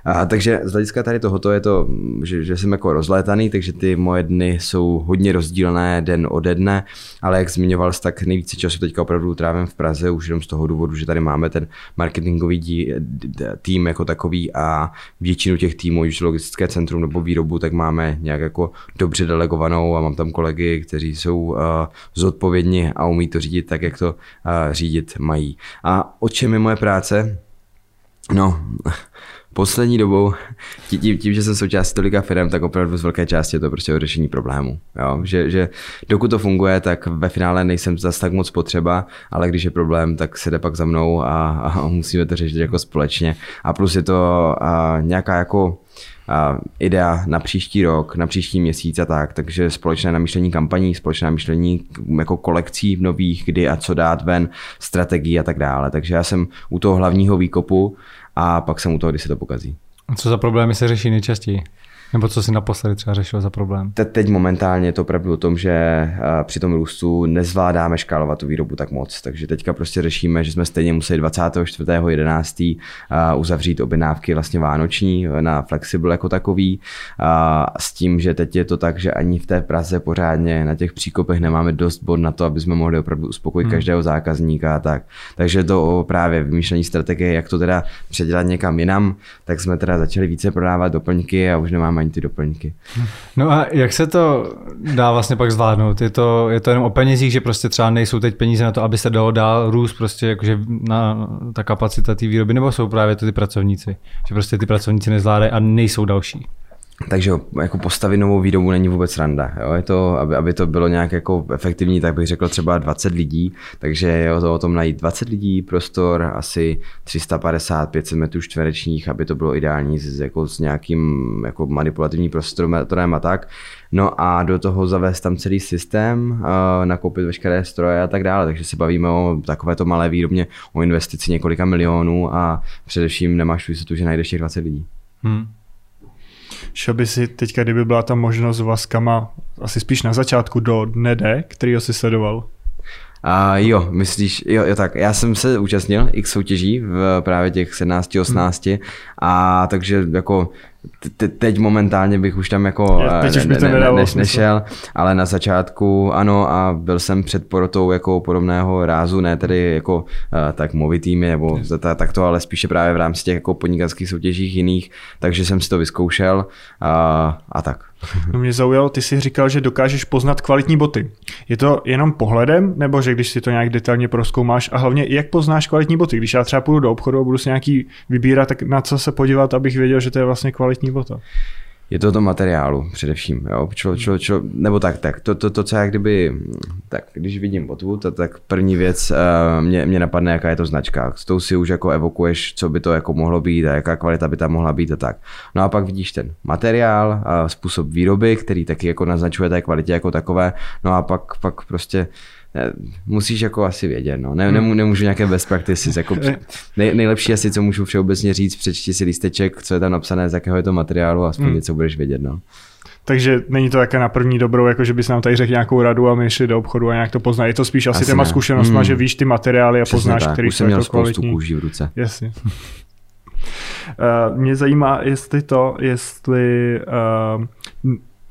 A, takže z hlediska tady tohoto je to, že, že jsem jako rozlétaný, takže ty moje dny jsou hodně rozdílné den ode dne, ale jak zmiňoval tak nejvíce času teďka opravdu trávím v Praze, už jenom z toho důvodu, že tady máme ten marketingový dí, tým jako takový a většinu těch týmů, už logistické centrum nebo výrobu, tak máme nějak jako dobře delegovanou a mám tam kolegy, kteří jsou uh, zodpovědní a umí to řídit tak, jak to uh, řídit mají. A o čem je moje práce? No, poslední dobou, tím, tím, že jsem součástí tolika firm, tak opravdu z velké části je to prostě o řešení problému. Jo? Že, že dokud to funguje, tak ve finále nejsem zase tak moc potřeba, ale když je problém, tak se jde pak za mnou a, a musíme to řešit jako společně. A plus je to a, nějaká jako a idea na příští rok, na příští měsíc a tak, takže společné namýšlení kampaní, společné namýšlení jako kolekcí nových, kdy a co dát ven, strategii a tak dále. Takže já jsem u toho hlavního výkopu a pak jsem u toho, kdy se to pokazí. Co za problémy se řeší nejčastěji? Nebo co si naposledy třeba řešil za problém? Te- teď momentálně je to opravdu o tom, že při tom růstu nezvládáme škálovat tu výrobu tak moc. Takže teďka prostě řešíme, že jsme stejně museli 24.11. uzavřít objednávky vlastně vánoční na Flexible jako takový. S tím, že teď je to tak, že ani v té Praze pořádně na těch příkopech nemáme dost bod na to, aby jsme mohli opravdu uspokojit hmm. každého zákazníka a tak. Takže to o právě vymýšlení strategie, jak to teda předělat někam jinam, tak jsme teda začali více prodávat doplňky a už nemáme ani ty doplňky. No a jak se to dá vlastně pak zvládnout? Je to, je to jenom o penězích, že prostě třeba nejsou teď peníze na to, aby se dalo dál růst prostě jakože na ta kapacita té výroby, nebo jsou právě to ty pracovníci? Že prostě ty pracovníci nezvládají a nejsou další? Takže jako postavit novou výrobu není vůbec randa. Jo? Je to, aby, aby, to bylo nějak jako efektivní, tak bych řekl třeba 20 lidí, takže je o, to, o tom najít 20 lidí, prostor asi 350-500 metrů čtverečních, aby to bylo ideální s, jako, s nějakým jako manipulativním prostorem a tak. No a do toho zavést tam celý systém, uh, nakoupit veškeré stroje a tak dále. Takže se bavíme o takovéto malé výrobně, o investici několika milionů a především nemáš jistotu, že najdeš těch 20 lidí. Hmm. Šel by si teďka, kdyby byla ta možnost Vaskama, asi spíš na začátku do dne D, který ho si sledoval? A jo, myslíš, jo, jo, tak já jsem se účastnil x soutěží v právě těch 17, 18 hmm. a takže jako te, teď momentálně bych už tam jako teď ne, ne, ne, ne, nešel, ale na začátku ano a byl jsem před porotou jako podobného rázu, ne tedy jako uh, tak movitými nebo ta, tak to, ale spíše právě v rámci těch jako podnikatelských soutěžích jiných, takže jsem si to vyzkoušel uh, a tak. No mě zaujalo, ty si říkal, že dokážeš poznat kvalitní boty. Je to jenom pohledem, nebo že když si to nějak detailně proskoumáš a hlavně jak poznáš kvalitní boty? Když já třeba půjdu do obchodu a budu si nějaký vybírat, tak na co se podívat, abych věděl, že to je vlastně kvalitní bota? je to to materiálu především, jo, člo, člo, člo, nebo tak, tak, to, to, to, co já kdyby, tak, když vidím botvu, to, tak první věc uh, mě, mě napadne, jaká je to značka, s tou si už jako evokuješ, co by to jako mohlo být a jaká kvalita by tam mohla být a tak. No a pak vidíš ten materiál, a způsob výroby, který taky jako naznačuje té kvalitě jako takové, no a pak, pak prostě musíš jako asi vědět, no. Ne, nemů, nemůžu nějaké best practices, jako nej, nejlepší asi, co můžu všeobecně říct, přečti si lísteček, co je tam napsané, z jakého je to materiálu a aspoň hmm. něco budeš vědět, no. Takže není to také na první dobrou, jako že bys nám tady řekl nějakou radu a my šli do obchodu a nějak to pozná. Je to spíš asi, asi těma zkušenostma, hmm. že víš ty materiály a Přesně poznáš, tak. který Už jsou měl jako kvalitní. kůží v ruce. Jasně. Uh, mě zajímá, jestli to, jestli uh,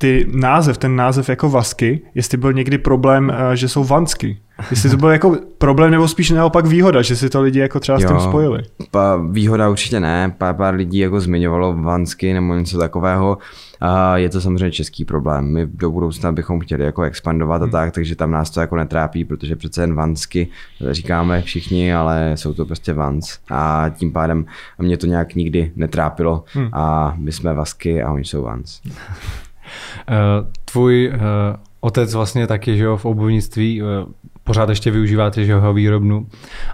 ty název, ten název jako Vasky, jestli byl někdy problém, eh, že jsou Vansky. Jestli to byl jako problém nebo spíš naopak výhoda, že si to lidi jako třeba jo, s tím spojili. Pa, výhoda určitě ne, pár, pár lidí jako zmiňovalo Vansky nebo něco takového. A je to samozřejmě český problém. My do budoucna bychom chtěli jako expandovat a hmm. tak, takže tam nás to jako netrápí, protože přece jen Vansky říkáme všichni, ale jsou to prostě Vans. A tím pádem mě to nějak nikdy netrápilo hmm. a my jsme Vasky a oni jsou Vans. Eh, tvůj eh, otec vlastně taky, že jo, v obuvnictví eh, pořád ještě využíváte, že jo, výrobnu.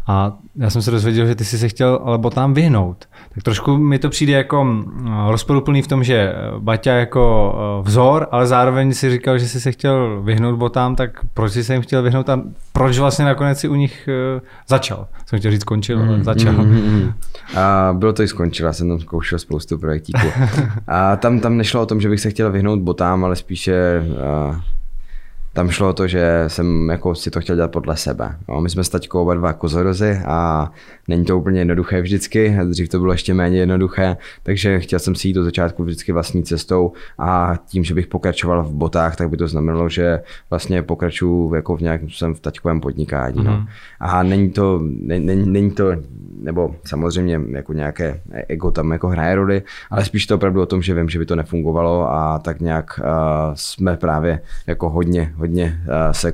A já jsem se dozvěděl, že ty jsi se chtěl ale botám vyhnout. Tak trošku mi to přijde jako mm, rozporuplný v tom, že Baťa jako vzor, ale zároveň si říkal, že jsi se chtěl vyhnout botám, tak proč jsi se jim chtěl vyhnout a proč vlastně nakonec si u nich začal? Jsem chtěl říct skončil, mm, ale začal. Mm, mm, mm. A bylo to i skončilo, já jsem tam zkoušel spoustu projektíků. A tam, tam nešlo o tom, že bych se chtěl vyhnout botám, ale spíše tam šlo o to, že jsem jako si to chtěl dělat podle sebe. No, my jsme s taťkou oba dva kozorozy a není to úplně jednoduché vždycky, dřív to bylo ještě méně jednoduché, takže chtěl jsem si jít do začátku vždycky vlastní cestou a tím, že bych pokračoval v botách, tak by to znamenalo, že vlastně pokračuju jako v nějakém jsem v taťkovém podnikání. Mm-hmm. No. Mhm. A není to, ne, ne, není to, nebo samozřejmě jako nějaké ego tam jako hraje roli, ale spíš to opravdu o tom, že vím, že by to nefungovalo a tak nějak uh, jsme právě jako hodně, hodně uh, se,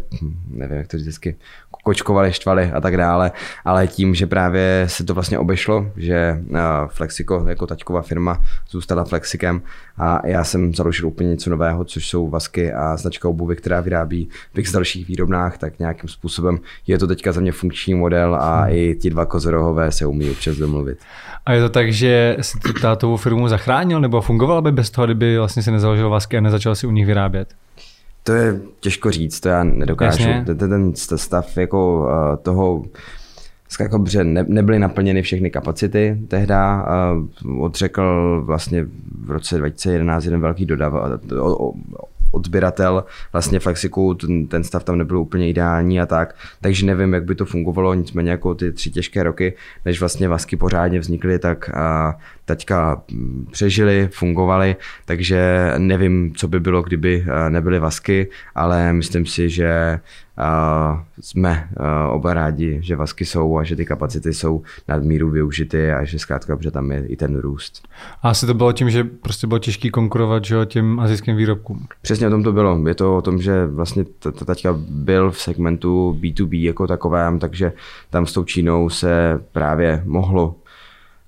nevím, jak to vždycky, kočkovali, štvali a tak dále, ale tím, že právě se to vlastně obešlo, že Flexico jako taťková firma zůstala Flexikem a já jsem založil úplně něco nového, což jsou vasky a značka obuvy, která vyrábí v dalších výrobnách, tak nějakým způsobem je to teďka za mě funkční model a hmm. i ti dva kozorohové se umí občas domluvit. A je to tak, že si tu tátovou firmu zachránil nebo fungovala by bez toho, kdyby vlastně si nezaložil vasky a nezačal si u nich vyrábět? To je těžko říct, to já nedokážu. Ten, ten stav jako uh, toho jako, že ne, nebyly naplněny všechny kapacity tehda. Uh, odřekl vlastně v roce 2011 jeden velký dodavatel, odběratel vlastně Flexiku, ten, ten stav tam nebyl úplně ideální a tak, takže nevím, jak by to fungovalo, nicméně jako ty tři těžké roky, než vlastně Vasky pořádně vznikly, tak a, teďka mm, přežili, fungovali, takže nevím, co by bylo, kdyby nebyly Vasky, ale myslím si, že jsme oba rádi, že vasky jsou a že ty kapacity jsou nadmíru využity a že zkrátka, že tam je i ten růst. A asi to bylo tím, že prostě bylo těžké konkurovat že, těm azijským výrobkům. Přesně o tom to bylo. Je to o tom, že vlastně teďka byl v segmentu B2B jako takovém, takže tam s tou Čínou se právě mohlo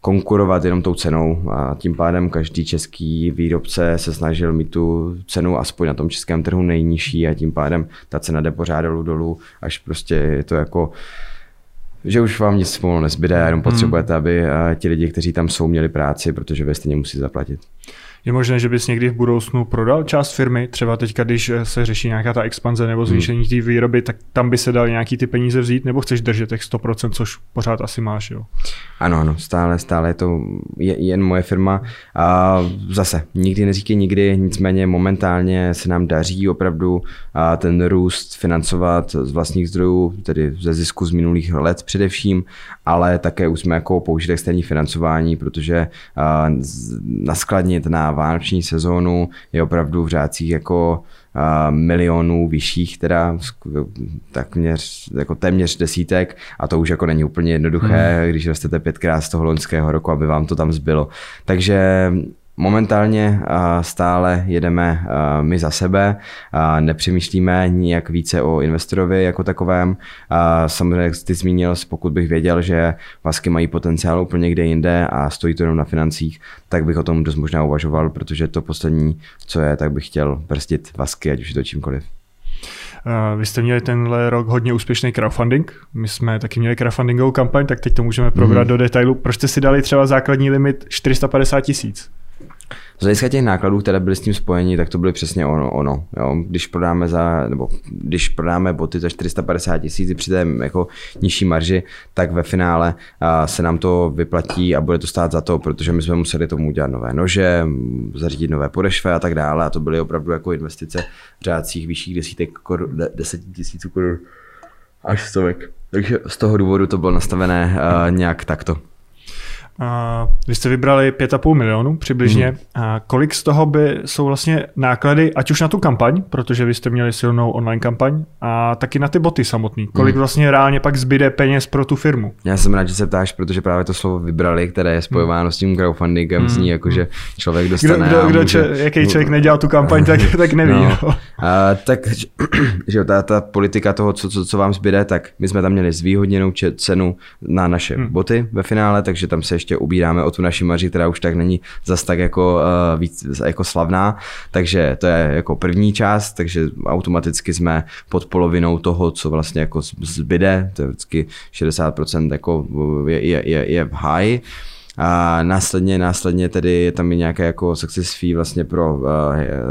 konkurovat jenom tou cenou a tím pádem každý český výrobce se snažil mít tu cenu aspoň na tom českém trhu nejnižší a tím pádem ta cena jde pořád dolů dolů, až prostě je to jako že už vám nic spolu nezbyde, jenom hmm. potřebujete, aby ti lidi, kteří tam jsou, měli práci, protože vy stejně musí zaplatit. Je možné, že bys někdy v budoucnu prodal část firmy, třeba teďka, když se řeší nějaká ta expanze nebo zvýšení hmm. té výroby, tak tam by se dal nějaký ty peníze vzít, nebo chceš držet těch 100%, což pořád asi máš, jo? Ano, ano, stále, stále je to je, jen moje firma. A zase, nikdy neříkej nikdy, nicméně momentálně se nám daří opravdu ten růst financovat z vlastních zdrojů, tedy ze zisku z minulých let především, ale také už jsme jako použili externí financování, protože naskladnit na vánoční sezónu je opravdu v řádcích jako milionů vyšších, teda takměř, jako téměř desítek a to už jako není úplně jednoduché, hmm. když rostete pětkrát z toho loňského roku, aby vám to tam zbylo. Takže Momentálně stále jedeme my za sebe, nepřemýšlíme nijak více o investorovi jako takovém. Samozřejmě, jak ty zmínil, pokud bych věděl, že Vasky mají potenciál úplně někde jinde a stojí to jenom na financích, tak bych o tom dost možná uvažoval, protože to poslední, co je, tak bych chtěl brzdit Vasky, ať už je to čímkoliv. Vy jste měli tenhle rok hodně úspěšný crowdfunding. My jsme taky měli crowdfundingovou kampaň, tak teď to můžeme probrat mm. do detailu. Proč jste si dali třeba základní limit 450 tisíc? Z hlediska těch nákladů, které byly s tím spojení, tak to byly přesně ono. ono jo. Když prodáme za, nebo když prodáme boty za 450 tisíc při té jako nižší marži, tak ve finále a, se nám to vyplatí a bude to stát za to, protože my jsme museli tomu udělat nové nože, zařídit nové podešve a tak dále a to byly opravdu jako investice v řádcích vyšších desítek korun, deset tisíců korun až stovek. Takže z toho důvodu to bylo nastavené nějak takto. Vy jste vybrali 5,5 milionů přibližně. Mm. A kolik z toho by jsou vlastně náklady, ať už na tu kampaň, protože vy jste měli silnou online kampaň, a taky na ty boty samotný. Kolik mm. vlastně reálně pak zbyde peněz pro tu firmu? Já jsem rád, že se ptáš, protože právě to slovo vybrali, které je spojováno mm. s tím crowdfundingem, mm. zní jako, že člověk dostane. Kdo, kdo, kdo může... če, jaký člověk nedělal tu kampaň, tak, tak neví. No. No. A, tak, že ta, ta politika toho, co, co, co vám zbyde, tak my jsme tam měli zvýhodněnou cenu na naše mm. boty ve finále, takže tam se ještě ještě ubíráme o tu naši marži, která už tak není zas tak jako, uh, víc, jako slavná. Takže to je jako první část, takže automaticky jsme pod polovinou toho, co vlastně jako zbyde, to je vždycky 60% jako je, je, je, je high. A následně, následně tedy je tam i nějaké jako success fee vlastně pro uh,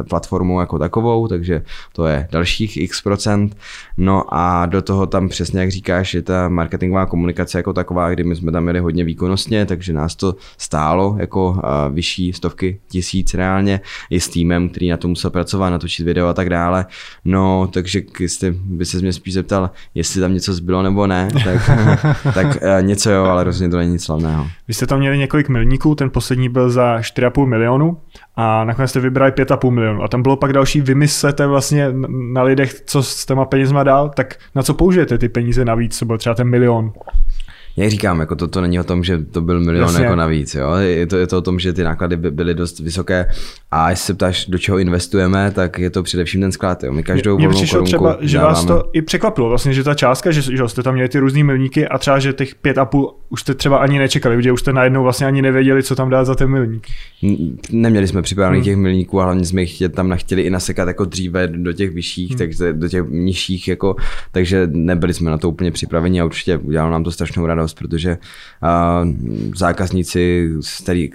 platformu jako takovou, takže to je dalších x procent. No a do toho tam přesně, jak říkáš, je ta marketingová komunikace jako taková, kdy my jsme tam měli hodně výkonnostně, takže nás to stálo jako uh, vyšší stovky tisíc reálně, i s týmem, který na to musel pracovat, natočit video a tak dále. No, takže jestli by se mě spíš zeptal, jestli tam něco zbylo nebo ne, tak, tak uh, něco jo, ale rozhodně to není nic slavného. Vy jste tam měli několik milníků, ten poslední byl za 4,5 milionu a nakonec jste vybrali 5,5 milionu. A tam bylo pak další, vymyslete vlastně na lidech, co s těma penězma dál, tak na co použijete ty peníze navíc, co byl třeba ten milion? Jak říkám, jako to, to není o tom, že to byl milion Jasně. jako navíc. Jo? Je, to, je to o tom, že ty náklady by byly dost vysoké A jestli se ptáš, do čeho investujeme, tak je to především ten sklad. Jo. My každou Mně volnou korunku třeba, že dáváme. vás to i překvapilo, vlastně, že ta částka, že, že jste tam měli ty různý milníky a třeba, že těch pět a půl už jste třeba ani nečekali, že už jste najednou vlastně ani nevěděli, co tam dát za ten milník. Neměli jsme připravených Hmm. těch milníků a hlavně jsme jich chtěli, tam chtěli i nasekat jako dříve do těch vyšších, Hmm. takže do těch nižších, jako, takže nebyli jsme na to úplně připraveni a určitě udělalo nám to strašnou radost, protože uh, zákazníci, s, který,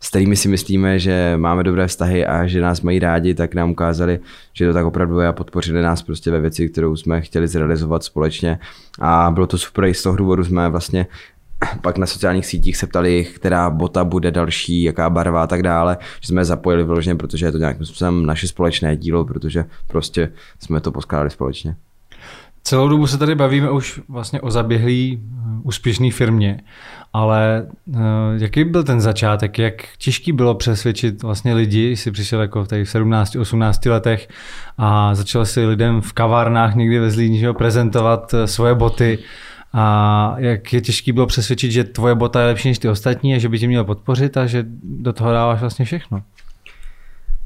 s kterými si myslíme, že máme dobré vztahy a že nás mají rádi, tak nám ukázali, že to tak opravdu je a podpořili nás prostě ve věci, kterou jsme chtěli zrealizovat společně a bylo to super i z toho důvodu jsme vlastně pak na sociálních sítích se ptali, která bota bude další, jaká barva a tak dále, že jsme je zapojili vyloženě, protože je to nějakým způsobem naše společné dílo, protože prostě jsme to poskládali společně. Celou dobu se tady bavíme už vlastně o zaběhlý eh, úspěšné firmě, ale eh, jaký byl ten začátek, jak těžký bylo přesvědčit vlastně lidi, jsi přišel jako v těch 17-18 letech a začal si lidem v kavárnách někdy ve Zlíně prezentovat eh, svoje boty a jak je těžký bylo přesvědčit, že tvoje bota je lepší než ty ostatní a že by tě měl podpořit a že do toho dáváš vlastně všechno.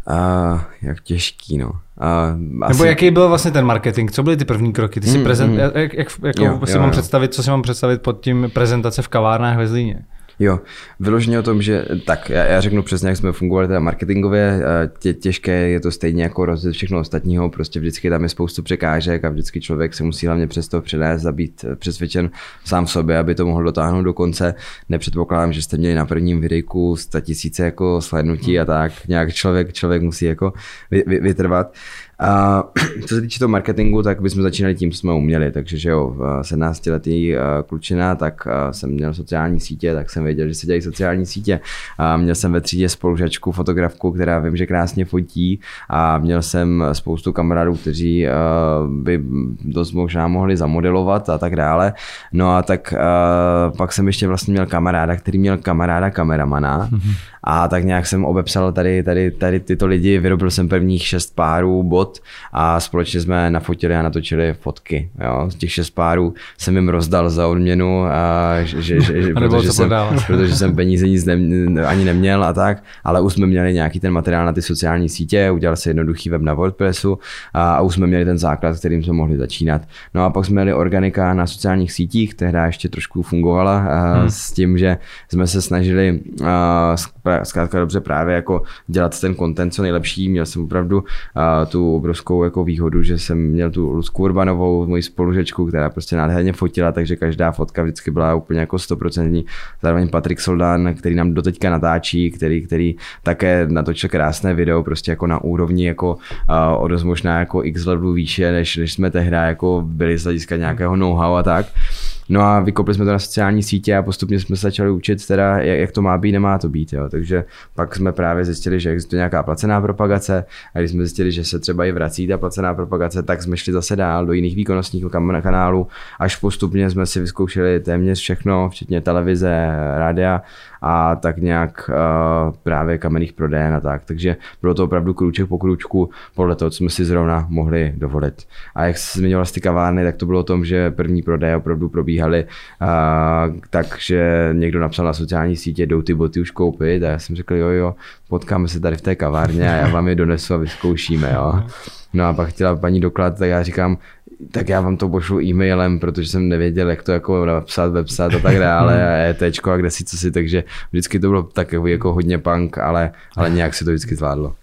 A jak těžký, no. A Nebo jaký byl vlastně ten marketing? Co byly ty první kroky? Ty si Mm, prezent, mm. jak, jak, jako Jo, si jo, mám jo. představit, co si mám představit pod tím prezentace v kavárnách ve Zlíně? Jo, vyloženě o tom, že tak, já, já řeknu přesně, jak jsme fungovali teda marketingově, eh, tě, těžké je to stejně jako rozjet všechno ostatního, prostě vždycky tam je spoustu překážek a vždycky člověk se musí hlavně přes to přenést a být eh, přesvědčen sám sobě, aby to mohl dotáhnout do konce. Nepředpokládám, že jste měli na prvním videjku 100 tisíce jako slednutí a tak, nějak člověk, člověk musí jako vy, vy, vytrvat. A co se týče toho marketingu, tak bychom začínali tím, co jsme uměli. Takže, že jo, 17 letý klučina, tak eh, jsem měl sociální sítě, tak jsem věděl, že se dělají sociální sítě. A měl jsem ve třídě spolužačku, fotografku, která vím, že krásně fotí a měl jsem spoustu kamarádů, kteří eh, by dost možná mohli zamodelovat a tak dále. No a tak eh, pak jsem ještě vlastně měl kamaráda, který měl kamaráda kameramana a tak nějak jsem obepsal tady, tady, tady tyto lidi, vyrobil jsem prvních šest párů bot a společně jsme nafotili a natočili fotky. Jo. Z těch šest párů jsem jim rozdal za odměnu, a že, že, že, protože, jsem, protože jsem peníze nic ne, ani neměl a tak, ale už jsme měli nějaký ten materiál na ty sociální sítě, udělal se jednoduchý web na WordPressu a, a už jsme měli ten základ, kterým jsme mohli začínat. No a pak jsme měli organika na sociálních sítích, tehdy ještě trošku fungovala a, Hmm. s tím, že jsme se snažili a, zkrátka dobře právě jako dělat ten content co nejlepší. Měl jsem opravdu a, tu obrovskou jako výhodu, že jsem měl tu Luzku Urbanovou, moji spolužečku, která prostě nádherně fotila, takže každá fotka vždycky byla úplně jako stoprocentní. Zároveň Patrik Soldán, který nám doteďka natáčí, který, který také natočil krásné video, prostě jako na úrovni jako a, o možná jako x levelů výše, než, než jsme tehdy jako byli z hlediska nějakého know-how a tak. No a vykopli jsme to na sociální sítě a postupně jsme se začali učit teda, jak, jak to má být, nemá to být. Jo. Takže pak jsme právě zjistili, že existuje nějaká placená propagace a když jsme zjistili, že se třeba i vrací ta placená propagace, tak jsme šli zase dál do jiných výkonnostních kanálů, až postupně jsme si vyzkoušeli téměř všechno, včetně televize, rádia a tak nějak uh, právě kamenných prodejen a tak. Takže bylo to opravdu krůček po krůčku podle toho, co jsme si zrovna mohli dovolit. A jak se zmiňoval z ty kavárny, tak to bylo o tom, že první prodeje opravdu probíhaly uh, tak, že někdo napsal na sociální sítě, jdou ty boty už koupit a já jsem řekl, jo, jo, potkáme se tady v té kavárně a já vám je donesu a vyzkoušíme, jo. No a pak chtěla paní doklad, tak já říkám, tak já vám to pošlu e-mailem, protože jsem nevěděl, jak to jako napsat, websat a tak dále, a ETčko a kde si co si, takže vždycky to bylo takový jako hodně punk, ale, ale nějak se to vždycky zvládlo.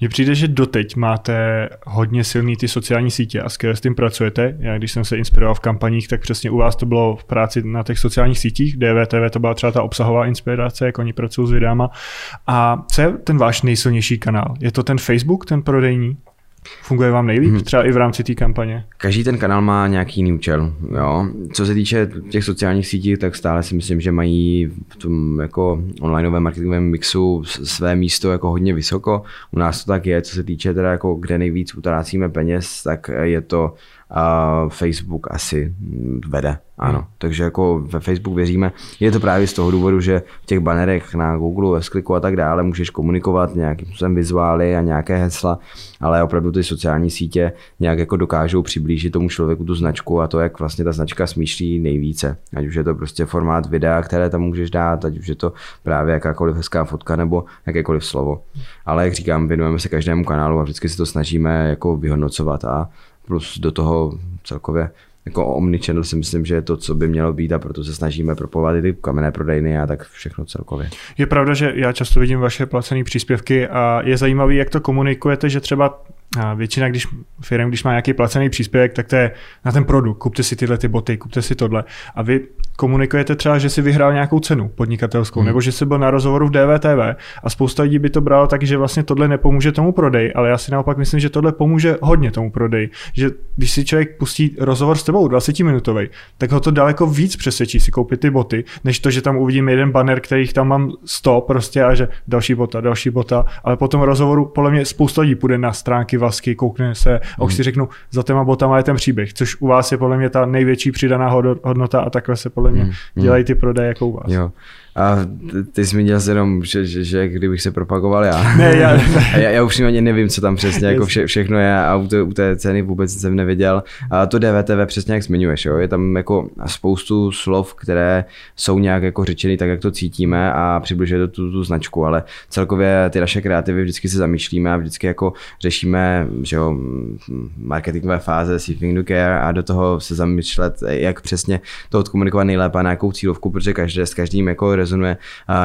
Mně přijde, že doteď máte hodně silný ty sociální sítě a skvěle s tím pracujete. Já když jsem se inspiroval v kampaních, tak přesně u vás to bylo v práci na těch sociálních sítích, DVTV to byla třeba ta obsahová inspirace, jak oni pracují s videama. A co je ten váš nejsilnější kanál? Je to ten Facebook, ten prodejní? Funguje vám nejlíp, hmm. třeba i v rámci té kampaně? Každý ten kanál má nějaký jiný účel. Jo. Co se týče těch sociálních sítí, tak stále si myslím, že mají v tom jako onlineovém marketingovém mixu své místo jako hodně vysoko. U nás to tak je, co se týče teda jako kde nejvíc utrácíme peněz, tak je to a Facebook asi vede, ano. Hmm. Takže jako ve Facebook věříme. Je to právě z toho důvodu, že v těch banerech na Google, Skliku a tak dále můžeš komunikovat nějakým způsobem vizuály a nějaké hesla, ale opravdu ty sociální sítě nějak jako dokážou přiblížit tomu člověku tu značku a to, jak vlastně ta značka smýšlí nejvíce. Ať už je to prostě formát videa, které tam můžeš dát, ať už je to právě jakákoliv hezká fotka nebo jakékoliv slovo. Ale jak říkám, věnujeme se každému kanálu a vždycky se to snažíme jako vyhodnocovat a plus do toho celkově jako omnichannel si myslím, že je to, co by mělo být a proto se snažíme propovat i ty kamenné prodejny a tak všechno celkově. Je pravda, že já často vidím vaše placené příspěvky a je zajímavé, jak to komunikujete, že třeba většina když, firm, když má nějaký placený příspěvek, tak to je na ten produkt, kupte si tyhle ty boty, kupte si tohle. A vy komunikujete třeba, že si vyhrál nějakou cenu podnikatelskou, hmm. nebo že jsi byl na rozhovoru v DVTV a spousta lidí by to bralo tak, že vlastně tohle nepomůže tomu prodej, ale já si naopak myslím, že tohle pomůže hodně tomu prodej. Že když si člověk pustí rozhovor s tebou 20 minutový, tak ho to daleko víc přesvědčí si koupit ty boty, než to, že tam uvidím jeden banner, kterých tam mám 100 prostě a že další bota, další bota, ale po tom rozhovoru podle mě spousta lidí půjde na stránky vasky, koukne se a už hmm. si řeknu, za těma botama je ten příběh, což u vás je podle mě ta největší přidaná hodnota a takhle se podle mě hmm. dělají ty prodeje jako u vás. Jo. A ty jsi měl jenom, že, že, že kdybych se propagoval já. Ne, já, já, já už ani nevím, co tam přesně jako vše, všechno je a u té, u té ceny vůbec jsem nevěděl. A to DVTV přesně jak zmiňuješ, jo? je tam jako spoustu slov, které jsou nějak jako řečeny tak, jak to cítíme a přibližuje to tu, tu značku, ale celkově ty naše kreativy vždycky se zamýšlíme a vždycky jako řešíme, že jo, marketingové fáze, seeking to care a do toho se zamýšlet, jak přesně to odkomunikovat nejlépe na nějakou cílovku, protože každé s každým jako rezonuje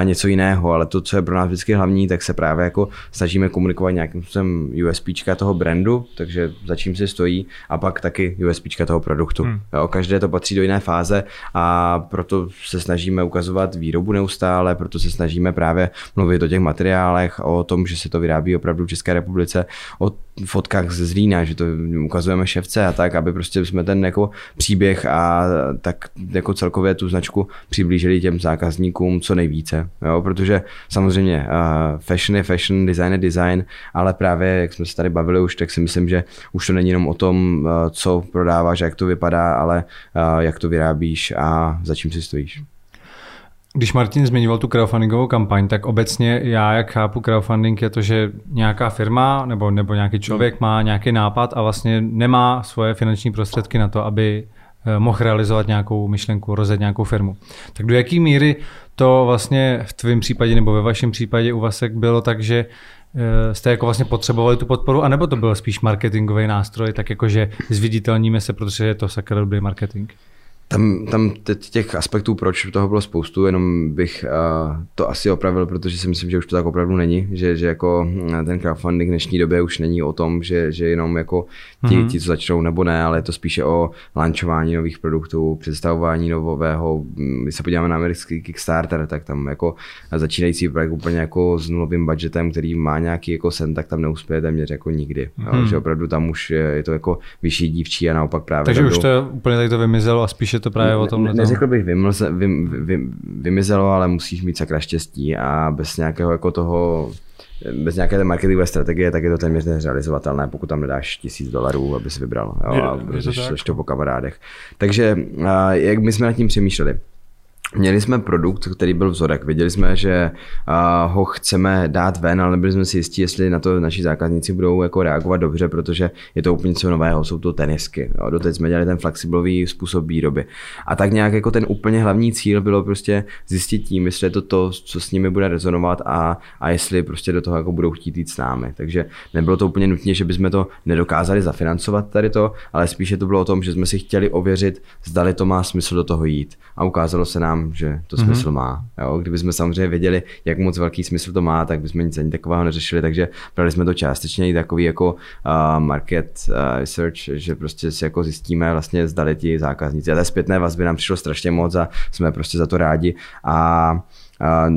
něco jiného, ale to, co je pro nás vždycky hlavní, tak se právě jako snažíme komunikovat nějakým způsobem USP toho brandu, takže za čím si stojí a pak taky USP toho produktu. Hmm. Jo, každé to patří do jiné fáze a proto se snažíme ukazovat výrobu neustále, proto se snažíme právě mluvit o těch materiálech, o tom, že se to vyrábí opravdu v České republice, o fotkách ze Zlína, že to ukazujeme ševce a tak, aby prostě jsme ten jako příběh a tak jako celkově tu značku přiblížili těm zákazníkům co nejvíce, jo? protože samozřejmě uh, fashion je fashion, design je design, ale právě jak jsme se tady bavili už, tak si myslím, že už to není jenom o tom, uh, co prodáváš, jak to vypadá, ale uh, jak to vyrábíš a za čím si stojíš. Když Martin zmiňoval tu crowdfundingovou kampaň, tak obecně já, jak chápu crowdfunding, je to, že nějaká firma nebo, nebo nějaký člověk má nějaký nápad a vlastně nemá svoje finanční prostředky na to, aby eh, mohl realizovat nějakou myšlenku, rozjet nějakou firmu. Tak do jaké míry to vlastně v tvém případě nebo ve vašem případě u Vasek bylo tak, že eh, jste jako vlastně potřebovali tu podporu, anebo to byl spíš marketingový nástroj, tak jakože zviditelníme se, protože je to sakra dobrý marketing? Tam, tam těch aspektů, proč toho bylo spoustu, jenom bych uh, to asi opravil, protože si myslím, že už to tak opravdu není, že, že jako ten crowdfunding v dnešní době už není o tom, že, že jenom jako ti, mm-hmm. ti, co začnou nebo ne, ale je to spíše o launchování nových produktů, představování nového. Když se podíváme na americký Kickstarter, tak tam jako začínající projekt úplně jako s nulovým budgetem, který má nějaký jako sen, tak tam neuspěje téměř jako nikdy. Mm-hmm. Jo, mhm. že opravdu tam už je, je to jako vyšší dívčí a naopak právě. Takže už to úplně tady to vymizelo a spíše je to právě o tom. Ne, neřekl bych vymlze, vym, vym, vymizelo, ale musíš mít sakra štěstí a bez nějakého jako toho bez nějaké marketingové strategie, tak je to téměř nerealizovatelné, pokud tam nedáš tisíc dolarů, aby si vybral jo, je, a je to, to po kamarádech. Takže jak my jsme nad tím přemýšleli? Měli jsme produkt, který byl vzorek. Věděli jsme, že ho chceme dát ven, ale nebyli jsme si jistí, jestli na to naši zákazníci budou jako reagovat dobře, protože je to úplně něco nového, jsou to tenisky. Jo. Doteď jsme dělali ten flexibilový způsob výroby. A tak nějak jako ten úplně hlavní cíl bylo prostě zjistit tím, jestli je to to, co s nimi bude rezonovat a, a jestli prostě do toho jako budou chtít jít s námi. Takže nebylo to úplně nutně, že bychom to nedokázali zafinancovat tady to, ale spíše to bylo o tom, že jsme si chtěli ověřit, zdali to má smysl do toho jít. A ukázalo se nám, že to mm-hmm. smysl má. Jo? Kdybychom samozřejmě věděli, jak moc velký smysl to má, tak bychom nic ani takového neřešili, takže brali jsme to částečně i takový jako uh, market uh, research, že prostě si jako zjistíme vlastně zdali ti zákazníci. A té zpětné vazby nám přišlo strašně moc a jsme prostě za to rádi. A a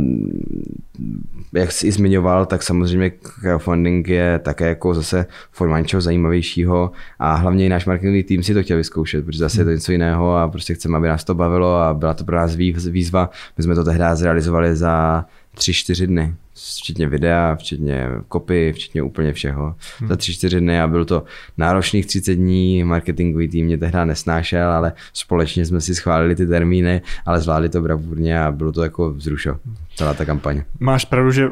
jak jsi zmiňoval, tak samozřejmě crowdfunding je také jako zase formát něčeho zajímavějšího a hlavně i náš marketingový tým si to chtěl vyzkoušet, protože zase je to něco jiného a prostě chceme, aby nás to bavilo a byla to pro nás výzva. My jsme to tehdy zrealizovali za tři, čtyři dny včetně videa, včetně kopy, včetně úplně všeho. Hmm. Za tři, čtyři dny a byl to náročných 30 dní, marketingový tým mě tehdy nesnášel, ale společně jsme si schválili ty termíny, ale zvládli to bravurně a bylo to jako vzrušo, celá ta kampaně. Máš pravdu, že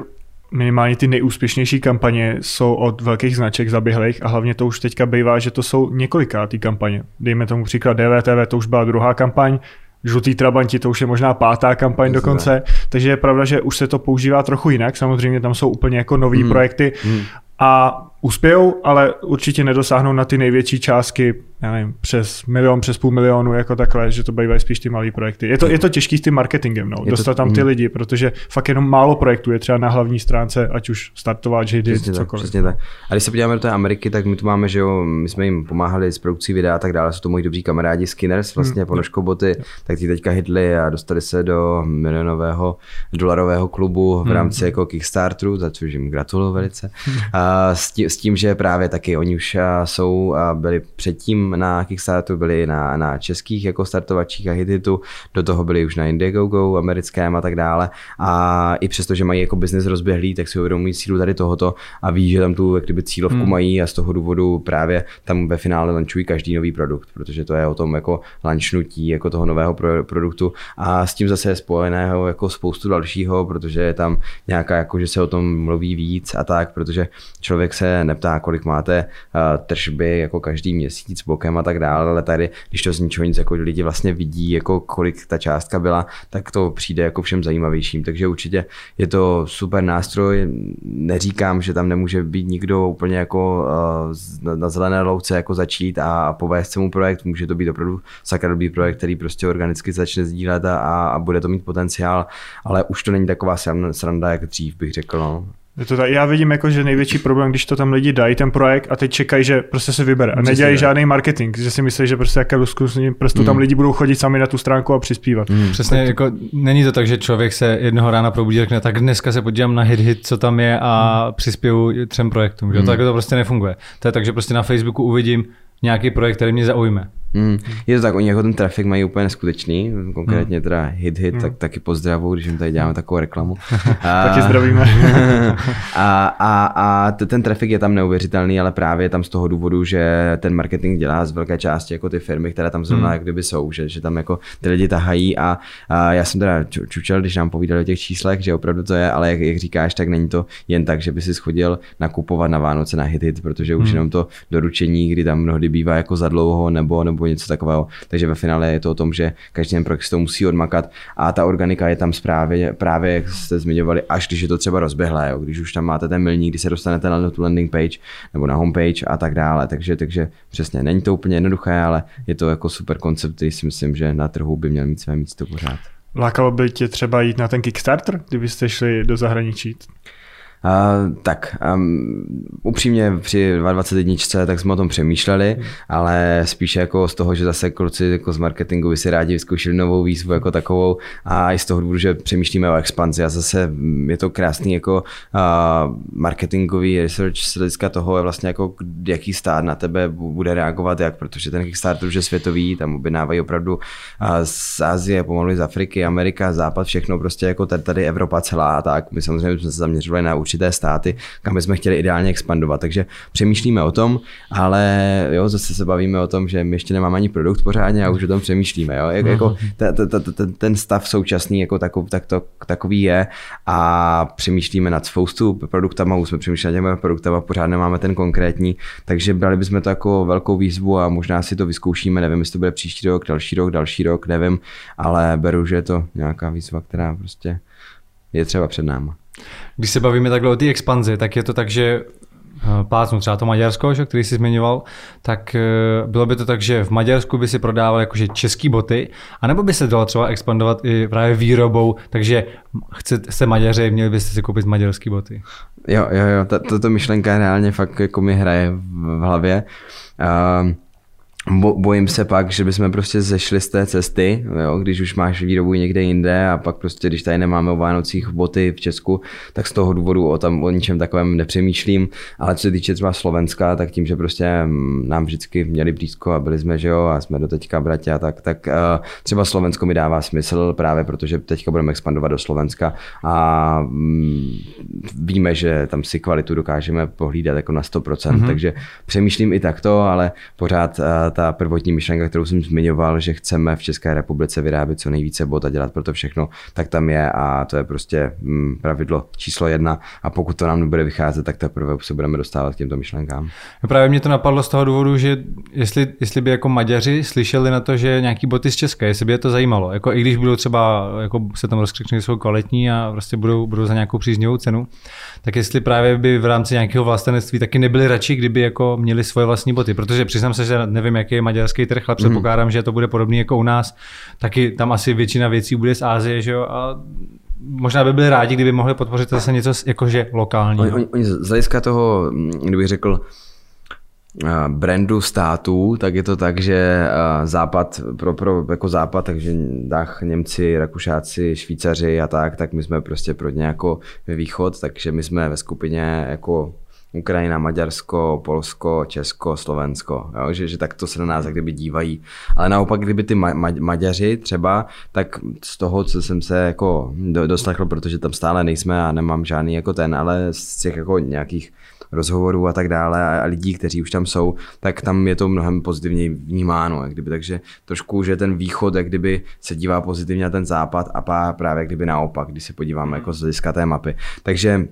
minimálně ty nejúspěšnější kampaně jsou od velkých značek zaběhlých a hlavně to už teďka bývá, že to jsou několikátý kampaně. Dejme tomu příklad DVTV, to už byla druhá kampaň, Žlutý Trabanti, to už je možná pátá kampaň Myslím. dokonce, takže je pravda, že už se to používá trochu jinak, samozřejmě tam jsou úplně jako nové hmm. projekty hmm. a uspějou, ale určitě nedosáhnou na ty největší částky já nevím, přes milion, přes půl milionu, jako takhle, že to bývají spíš ty malé projekty. Je to, je to těžký s tím marketingem, no, dostat tam ty mm. lidi, protože fakt jenom málo projektů je třeba na hlavní stránce, ať už startovat, že přesně cokoliv. Tak, přesně tak. A když se podíváme do té Ameriky, tak my tu máme, že jo, my jsme jim pomáhali s produkcí videa a tak dále, jsou to moji dobří kamarádi Skinners, vlastně hmm. ponožkoboty, tak ti teďka hitli a dostali se do milionového dolarového klubu v hmm. rámci hmm. jako Kickstarteru, za což jim gratuluju velice. A s, tím, s tím, že právě taky oni už jsou a byli předtím na Kickstarteru, byli na, na českých jako startovačích a Hititu, do toho byli už na Indiegogo, americkém a tak dále. A i přesto, že mají jako biznes rozběhlý, tak si uvědomují sílu tady tohoto a ví, že tam tu jak kdyby cílovku hmm. mají a z toho důvodu právě tam ve finále lančují každý nový produkt, protože to je o tom jako lančnutí jako toho nového pro, produktu a s tím zase je spojeného jako spoustu dalšího, protože je tam nějaká jako, že se o tom mluví víc a tak, protože člověk se neptá, kolik máte uh, tržby jako každý měsíc, bokem a tak dále, ale tady, když to z ničeho nic jako lidi vlastně vidí, jako kolik ta částka byla, tak to přijde jako všem zajímavějším. Takže určitě je to super nástroj. Neříkám, že tam nemůže být nikdo úplně jako uh, na zelené louce jako začít a povést se mu projekt. Může to být opravdu sakra dobrý projekt, který prostě organicky začne sdílet a, a bude to mít potenciál, ale už to není taková sranda, jak dřív bych řekl. No. Je to tak, já vidím jako, že největší problém, když to tam lidi dají, ten projekt a teď čekají, že prostě se vybere a nedělají žádný marketing, že si myslí, že prostě jaké prostě mm. tam lidi budou chodit sami na tu stránku a přispívat. Mm. Přesně, tak, jako není to tak, že člověk se jednoho rána probudí a řekne, tak dneska se podívám na hit hit, co tam je a mm. přispěju třem projektům. Že? Mm. Tak to prostě nefunguje. To je tak, že prostě na Facebooku uvidím nějaký projekt, který mě zaujme. Hmm. Je to tak, oni jako ten trafik mají úplně neskutečný, konkrétně hmm. teda hit hit, hmm. tak taky pozdravu, když jim tady děláme takovou reklamu. A, taky zdravíme. a, a, a ten trafik je tam neuvěřitelný, ale právě tam z toho důvodu, že ten marketing dělá z velké části jako ty firmy, které tam zrovna hmm. jak kdyby jsou, že, že tam jako ty lidi tahají a, a já jsem teda čučel, když nám povídali o těch číslech, že opravdu to je, ale jak, jak říkáš, tak není to jen tak, že by si schodil nakupovat na Vánoce na hit hit, protože už hmm. jenom to doručení, kdy tam mnohdy bývá jako za dlouho nebo, nebo něco takového. Takže ve finále je to o tom, že každý ten projekt to musí odmakat a ta organika je tam právě, právě jak jste zmiňovali, až když je to třeba rozběhlé, jo, když už tam máte ten milník, kdy se dostanete na tu landing page nebo na homepage a tak dále. Takže, takže přesně, není to úplně jednoduché, ale je to jako super koncept, který si myslím, že na trhu by měl mít své místo pořád. Lákalo by tě třeba jít na ten Kickstarter, kdybyste šli do zahraničí? Uh, tak um, upřímně při 22 tak jsme o tom přemýšleli, hmm. ale spíše jako z toho, že zase kluci jako z marketingu by si rádi vyzkoušeli novou výzvu jako takovou a i z toho důvodu, že přemýšlíme o expanzi a zase je to krásný jako uh, marketingový research z hlediska toho je vlastně jako jaký stát na tebe bude reagovat jak, protože ten Kickstarter už je světový, tam objednávají opravdu uh, z Asie, pomalu z Afriky, Amerika, Západ, všechno prostě jako tady, tady Evropa celá a tak. My samozřejmě jsme se zaměřovali na určité státy, kam bychom chtěli ideálně expandovat. Takže přemýšlíme o tom, ale jo, zase se bavíme o tom, že my ještě nemáme ani produkt pořádně a už o tom přemýšlíme. Jo? Jak, jako mhm. ten stav současný jako takov, tak to, takový je a přemýšlíme nad spoustu produktama, už jsme přemýšleli těmi produktama, pořád nemáme ten konkrétní, takže brali bychom to jako velkou výzvu a možná si to vyzkoušíme, nevím, jestli to bude příští rok, další rok, další rok, nevím, ale beru, že je to nějaká výzva, která prostě je třeba před náma. Když se bavíme takhle o té expanzi, tak je to tak, že eh, plácnu třeba to Maďarsko, že, který jsi zmiňoval, tak eh, bylo by to tak, že v Maďarsku by si prodával jakože český boty, anebo by se dalo třeba expandovat i právě výrobou, takže chcete Maďaři, měli byste si koupit maďarský boty. Jo, jo, jo, tato myšlenka reálně fakt jako mi hraje v hlavě. Uh, Bo, bojím se pak, že bychom prostě zešli z té cesty, jo, když už máš výrobu někde jinde a pak prostě, když tady nemáme o Vánocích boty v Česku, tak z toho důvodu o, tam, o ničem takovém nepřemýšlím, ale co se týče třeba Slovenska, tak tím, že prostě mm, nám vždycky měli blízko a byli jsme, že jo, a jsme do teďka bratě, tak, tak uh, třeba Slovensko mi dává smysl právě protože teďka budeme expandovat do Slovenska a um, víme, že tam si kvalitu dokážeme pohlídat jako na 100%, mm-hmm. takže přemýšlím i takto, ale pořád uh, ta prvotní myšlenka, kterou jsem zmiňoval, že chceme v České republice vyrábět co nejvíce bot a dělat pro to všechno, tak tam je a to je prostě mm, pravidlo číslo jedna. A pokud to nám nebude vycházet, tak teprve se budeme dostávat k těmto myšlenkám. No právě mě to napadlo z toho důvodu, že jestli, jestli by jako Maďaři slyšeli na to, že nějaký boty z České, jestli by je to zajímalo, jako i když budou třeba, jako se tam rozkřiknou, že jsou kvalitní a prostě budou, budou za nějakou příznivou cenu, tak jestli právě by v rámci nějakého vlastenectví taky nebyli radši, kdyby jako měli svoje vlastní boty, protože přiznám se, že nevím, jaký je maďarský trh, ale předpokládám, mm. že to bude podobný jako u nás. Taky tam asi většina věcí bude z Ázie, že jo? A možná by byli rádi, kdyby mohli podpořit zase něco jakože lokální. Oni, oni, oni z hlediska toho, kdybych řekl, brandu států, tak je to tak, že západ, pro, pro jako západ, takže Dach, Němci, Rakušáci, Švýcaři a tak, tak my jsme prostě pro ně jako východ, takže my jsme ve skupině jako Ukrajina, Maďarsko, Polsko, Česko, Slovensko, jo? Že, že tak to se na nás kdyby dívají. Ale naopak, kdyby ty Ma- Ma- Maďaři třeba, tak z toho, co jsem se jako doslechl, protože tam stále nejsme a nemám žádný jako ten, ale z těch jako nějakých rozhovorů a tak dále a lidí, kteří už tam jsou, tak tam je to mnohem pozitivněji vnímáno. Jak kdyby. Takže trošku, že ten východ, jak kdyby se dívá pozitivně na ten západ a právě jak kdyby naopak, když se podíváme jako z hlediska té mapy. Takže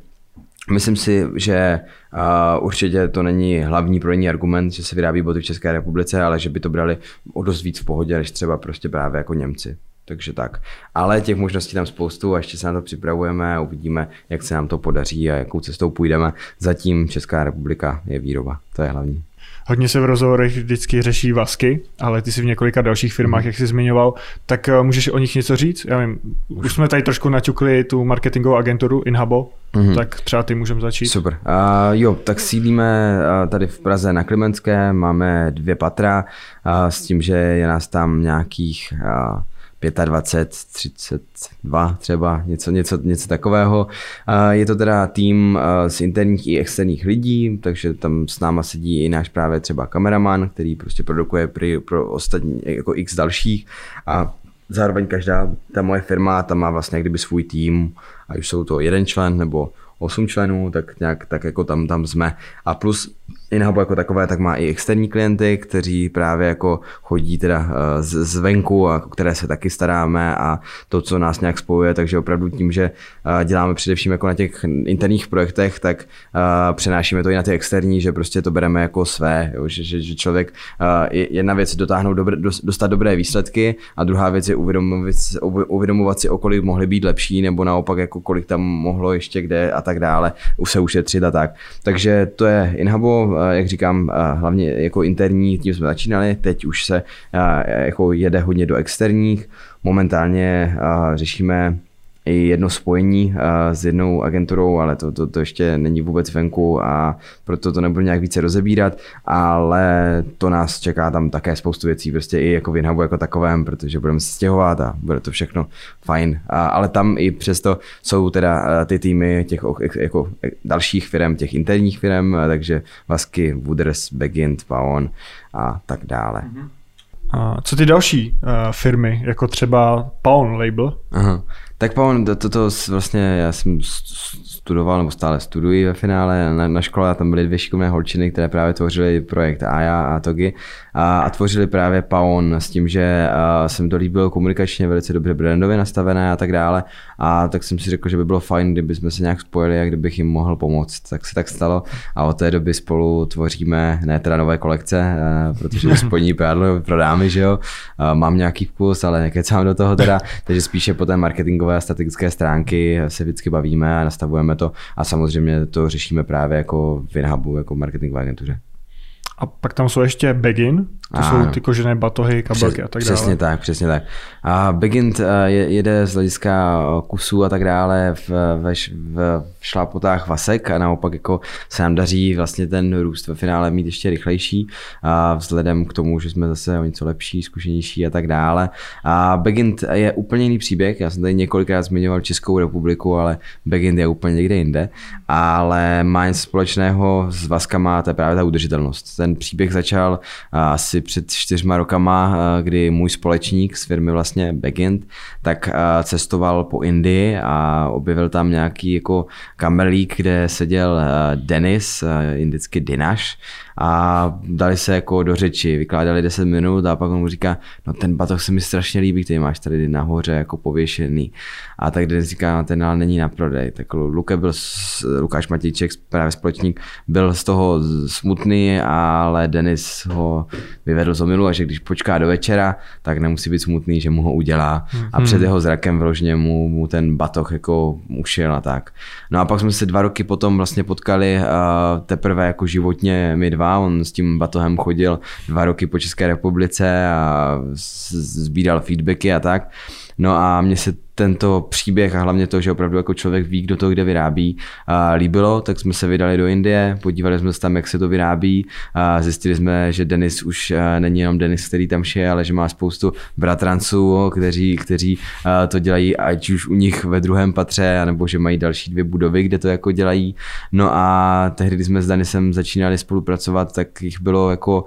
Myslím si, že uh, určitě to není hlavní prodejní argument, že se vyrábí boty v České republice, ale že by to brali o dost víc v pohodě, než třeba prostě právě jako Němci. Takže tak. Ale těch možností tam spoustu a ještě se na to připravujeme a uvidíme, jak se nám to podaří a jakou cestou půjdeme. Zatím Česká republika je výroba, to je hlavní. Hodně se v rozhovorech vždycky řeší vasky, ale ty si v několika dalších firmách, mm. jak jsi zmiňoval, tak eh, můžeš o nich něco říct? Já vím, už jsme tady trošku naťukli tu marketingovou agenturu Inhabo, mm. tak třeba ty můžeme začít. Super. Uh, jo, tak sídlíme uh, tady v Praze na Klimenské, máme dvě patra uh, s tím, že je nás tam nějakých uh, 25, 32 třeba, něco, něco, něco takového. Je to teda tým z interních i externích lidí, takže tam s náma sedí i náš právě třeba kameraman, který prostě produkuje pro, ostatní, jako x dalších a zároveň každá ta moje firma tam má vlastně kdyby svůj tým, a už jsou to jeden člen nebo osm členů, tak nějak tak jako tam, tam jsme. A plus InHub jako takové, tak má i externí klienty, kteří právě jako chodí teda eh, z, zvenku a které se taky staráme a to, co nás nějak spojuje, takže opravdu tím, že eh, děláme především jako na těch interních projektech, tak eh, přenášíme to i na ty externí, že prostě to bereme jako své, že, člověk, jedna věc je dotáhnout dobré, dostat dobré výsledky a druhá věc je uvědomovat, uvědomovat si, o kolik mohly být lepší, nebo naopak jako kolik tam mohlo ještě kde a tak dále, už se ušetřit a tak. Takže to je InHubo, jak říkám, hlavně jako interní, tím jsme začínali, teď už se jako jede hodně do externích. Momentálně řešíme i jedno spojení uh, s jednou agenturou, ale to, to, to ještě není vůbec venku a proto to nebudu nějak více rozebírat, ale to nás čeká tam také spoustu věcí, prostě i jako v Inhubu jako takovém, protože budeme se stěhovat a bude to všechno fajn. A, ale tam i přesto jsou teda uh, ty týmy těch jako dalších firm, těch interních firm, takže Vasky, Wooders, Begint, Paon a tak dále. Mm-hmm. A co ty další uh, firmy, jako třeba Paon Label? Aha. Tak Pavel, to, to, to vlastně já jsem studoval, nebo stále studuji ve finále. Na, na škole a tam byly dvě šikovné holčiny, které právě tvořily projekt Aya a Togi a, a tvořili právě Paon s tím, že a, jsem to líbil komunikačně velice dobře brandově nastavené a tak dále. A tak jsem si řekl, že by bylo fajn, kdyby jsme se nějak spojili a kdybych jim mohl pomoct. Tak se tak stalo. A od té doby spolu tvoříme ne teda nové kolekce, protože spodní prádlo pro dámy, že jo, mám nějaký vkus, ale nekecám do toho teda, takže spíše po té marketingové a strategické stránky se vždycky bavíme a nastavujeme to a samozřejmě to řešíme právě jako v InHubu, jako marketingové agentuře. A pak tam jsou ještě Begin. To ano. jsou ty kožené batohy, kabelky Přes, a tak dále. Přesně tak, přesně tak. A Begint eh, jede z hlediska kusů a tak dále v, ve, v šlápotách vasek a naopak jako se nám daří vlastně ten růst ve finále mít ještě rychlejší a vzhledem k tomu, že jsme zase o něco lepší, zkušenější a tak dále. A Begint je úplně jiný příběh, já jsem tady několikrát zmiňoval Českou republiku, ale Begint je úplně někde jinde, ale má něco společného s vaskama, to je právě ta udržitelnost. Ten příběh začal asi před čtyřma rokama, kdy můj společník z firmy vlastně Begint, tak cestoval po Indii a objevil tam nějaký jako kamerlík, kde seděl Denis, indicky Dinaš, a dali se jako do řeči, vykládali 10 minut a pak on mu říká, no ten batoh se mi strašně líbí, který máš tady nahoře jako pověšený. A tak Denis říká, no ten ale není na prodej. Tak Luke byl, Lukáš Matějček, právě společník, byl z toho smutný, ale Denis ho vyvedl z omilu a že když počká do večera, tak nemusí být smutný, že mu ho udělá. A před hmm. jeho zrakem vložně mu, mu ten batoh jako ušel a tak. No a pak jsme se dva roky potom vlastně potkali teprve jako životně my dva dva, on s tím batohem chodil dva roky po České republice a sbíral feedbacky a tak. No a mně se tento příběh a hlavně to, že opravdu jako člověk ví, kdo to kde vyrábí, a líbilo, tak jsme se vydali do Indie, podívali jsme se tam, jak se to vyrábí a zjistili jsme, že Denis už není jenom Denis, který tam šije, ale že má spoustu bratranců, kteří, kteří to dělají ať už u nich ve druhém patře, nebo že mají další dvě budovy, kde to jako dělají. No a tehdy, když jsme s Denisem začínali spolupracovat, tak jich bylo jako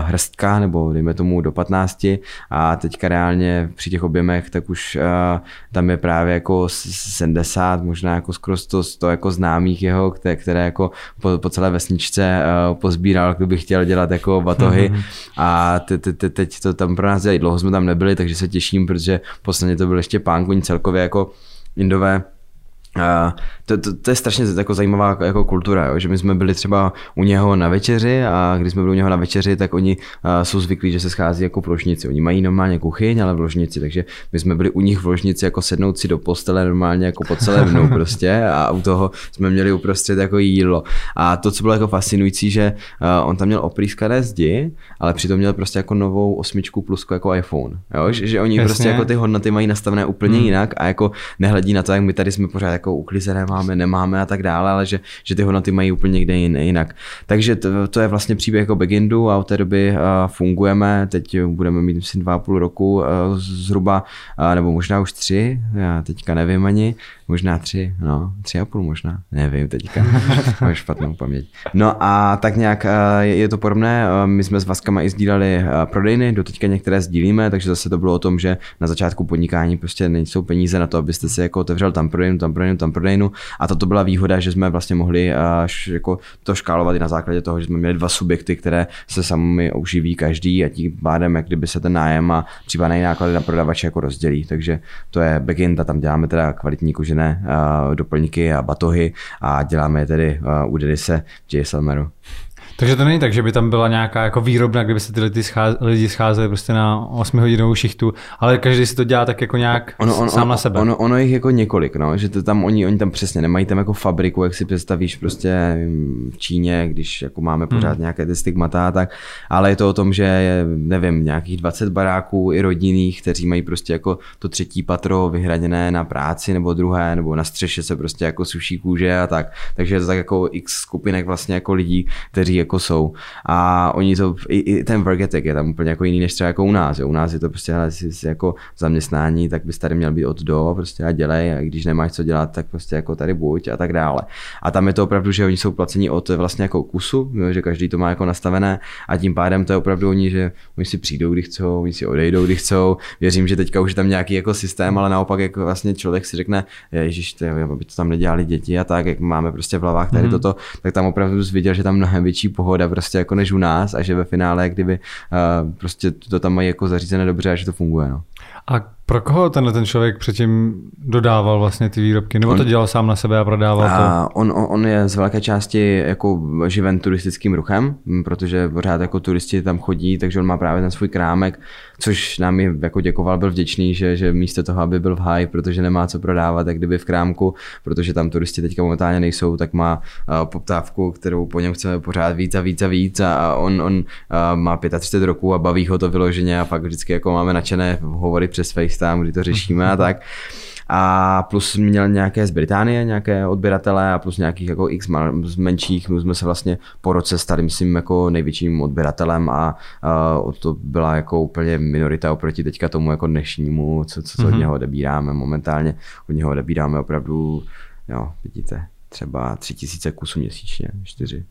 hrstka, nebo dejme tomu do 15 a teďka reálně při těch objemech, tak už tam je právě jako 70, možná jako skoro 100, 100 jako známých jeho, které, které jako po, po celé vesničce uh, pozbíral, kdo by chtěl dělat jako batohy a te, te, te, teď to tam pro nás dělají. Dlouho jsme tam nebyli, takže se těším, protože posledně to byl ještě pánk, oni celkově jako Indové Uh, to, to, to, je strašně jako zajímavá jako kultura, jo? že my jsme byli třeba u něho na večeři a když jsme byli u něho na večeři, tak oni uh, jsou zvyklí, že se schází jako v ložnici. Oni mají normálně kuchyň, ale v ložnici, takže my jsme byli u nich v ložnici jako sednout si do postele normálně jako po celé dnu prostě a u toho jsme měli uprostřed jako jídlo. A to, co bylo jako fascinující, že uh, on tam měl oprýskané zdi, ale přitom měl prostě jako novou osmičku plusku jako iPhone. Jo? Že, že oni Jasně. prostě jako ty hodnoty mají nastavené úplně hmm. jinak a jako nehledí na to, jak my tady jsme pořád jako uklizené máme, nemáme a tak dále, ale že, že ty hodnoty mají úplně někde jinak. Takže to, to je vlastně příběh jako Begindu a od té doby uh, fungujeme, teď budeme mít myslím dva a půl roku uh, zhruba, uh, nebo možná už tři, já teďka nevím ani, možná tři, no, tři a půl možná, nevím teďka, mám špatnou paměť. No a tak nějak je to podobné, my jsme s Vaskama i sdíleli prodejny, do teďka některé sdílíme, takže zase to bylo o tom, že na začátku podnikání prostě nejsou peníze na to, abyste si jako otevřel tam prodejnu, tam prodejnu, tam prodejnu a toto byla výhoda, že jsme vlastně mohli jako to škálovat i na základě toho, že jsme měli dva subjekty, které se sami uživí každý a tím pádem, jak kdyby se ten nájem a případné náklady na prodavače jako rozdělí. Takže to je backend a tam děláme teda kvalitní kožené doplňky a batohy a děláme je tedy u Denise v JSLmeru. Takže to není tak, že by tam byla nějaká jako výrobna, kdyby se ty lidi, scháze, lidi scházeli prostě na 8 hodinovou šichtu, ale každý si to dělá tak jako nějak ono, ono, sám na sebe. Ono, ono jich jako několik, no, že to tam oni, oni tam přesně nemají tam jako fabriku, jak si představíš prostě v Číně, když jako máme pořád hmm. nějaké ty stigmata tak, ale je to o tom, že je, nevím, nějakých 20 baráků i rodinných, kteří mají prostě jako to třetí patro vyhraněné na práci nebo druhé, nebo na střeše se prostě jako suší kůže a tak. Takže je to tak jako x skupinek vlastně jako lidí, kteří jako jsou. A oni to, i, i ten work ethic je tam úplně jako jiný než třeba jako u nás. Jo. U nás je to prostě, hele, jsi, jsi jako zaměstnání, tak bys tady měl být od do, prostě a dělej, a když nemáš co dělat, tak prostě jako tady buď a tak dále. A tam je to opravdu, že oni jsou placení od vlastně jako kusu, jo, že každý to má jako nastavené a tím pádem to je opravdu oni, že oni si přijdou, kdy chcou, oni si odejdou, kdy chcou. Věřím, že teďka už je tam nějaký jako systém, ale naopak jako vlastně člověk si řekne, ježiš, to, aby to tam nedělali děti a tak, jak máme prostě v hlavách tady mm-hmm. toto, tak tam opravdu viděl, že tam mnohem větší pohoda prostě jako než u nás a že ve finále, kdyby uh, prostě to tam mají jako zařízené dobře a že to funguje. No. A Pro koho tenhle ten člověk předtím dodával vlastně ty výrobky? Nebo to dělal sám na sebe a prodával a to? On, on je z velké části jako živen turistickým ruchem, protože pořád jako turisti tam chodí, takže on má právě ten svůj krámek, což nám je jako děkoval, byl vděčný, že, že místo toho, aby byl v high, protože nemá co prodávat, tak kdyby v krámku, protože tam turisti teďka momentálně nejsou, tak má uh, poptávku, kterou po něm chceme pořád víc a víc a víc a on, on uh, má 35 roků a baví ho to vyloženě a fakt vždycky jako máme nadšené hovory přes FaceTime, kdy to řešíme a tak a plus měl nějaké z Británie, nějaké odběratele a plus nějakých jako x z menších, my jsme se vlastně po roce stali, myslím, jako největším odběratelem a, a to byla jako úplně minorita oproti teďka tomu jako dnešnímu, co, co, co mm-hmm. od mhm. něho odebíráme momentálně, od něho odebíráme opravdu, jo, vidíte, třeba tři tisíce kusů měsíčně, čtyři.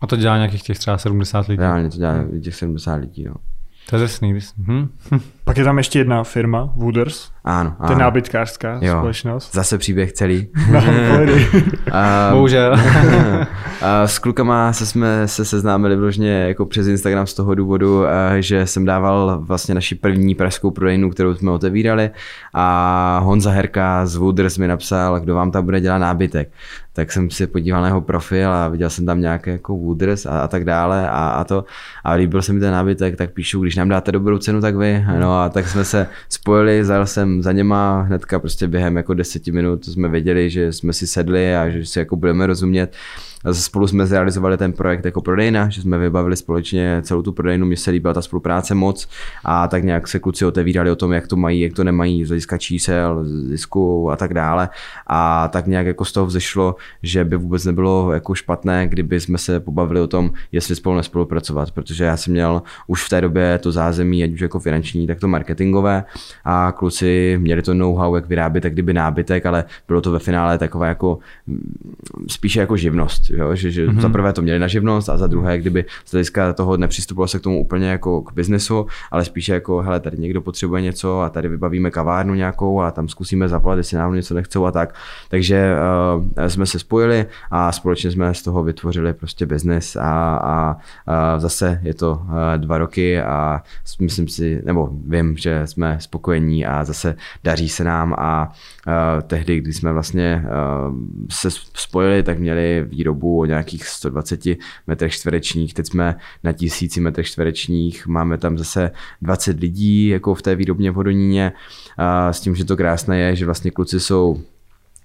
A to dělá nějakých těch třeba 70 lidí? Reálně to dělá těch 70 lidí, jo. To je jasný. Hm. Pak je tam ještě jedna firma, Wooders. Ano, ano. To je nábytkářská jo. společnost. Zase příběh celý. No, a, Bohužel. a s klukama se jsme se seznámili vložně jako přes Instagram z toho důvodu, že jsem dával vlastně naši první pražskou prodejnu, kterou jsme otevírali a Honza Herka z Wooders mi napsal, kdo vám tam bude dělat nábytek tak jsem si podíval na jeho profil a viděl jsem tam nějaké jako Wooders a, a tak dále a, a to a líbil se mi ten nábytek, tak píšu, když nám dáte dobrou cenu, tak vy. No a tak jsme se spojili, zajel jsem za něma hnedka prostě během jako deseti minut jsme věděli, že jsme si sedli a že si jako budeme rozumět Spolu jsme zrealizovali ten projekt jako prodejna, že jsme vybavili společně celou tu prodejnu, mně se líbila ta spolupráce moc a tak nějak se kluci otevírali o tom, jak to mají, jak to nemají z hlediska čísel, zisku a tak dále. A tak nějak jako z toho vzešlo, že by vůbec nebylo jako špatné, kdyby jsme se pobavili o tom, jestli spolu nespolupracovat, protože já jsem měl už v té době to zázemí, ať už jako finanční, tak to marketingové a kluci měli to know-how, jak vyrábět tak kdyby nábytek, ale bylo to ve finále taková jako spíše jako živnost, jo? že, že mm-hmm. za prvé to měli na živnost a za druhé, kdyby z hlediska toho nepřistupovalo se k tomu úplně jako k biznesu, ale spíše jako, hele, tady někdo potřebuje něco a tady vybavíme kavárnu nějakou a tam zkusíme zavolat, jestli nám něco nechcou a tak. Takže uh, jsme se spojili a společně jsme z toho vytvořili prostě biznes a, a, a zase je to uh, dva roky a myslím si, nebo vím, že jsme spokojení a zase daří se nám a uh, tehdy, když jsme vlastně uh, se spojili, tak měli výrobu o nějakých 120 metrech čtverečních, teď jsme na tisíci metrech čtverečních, máme tam zase 20 lidí jako v té výrobně v Hodoníně, a s tím, že to krásné je, že vlastně kluci jsou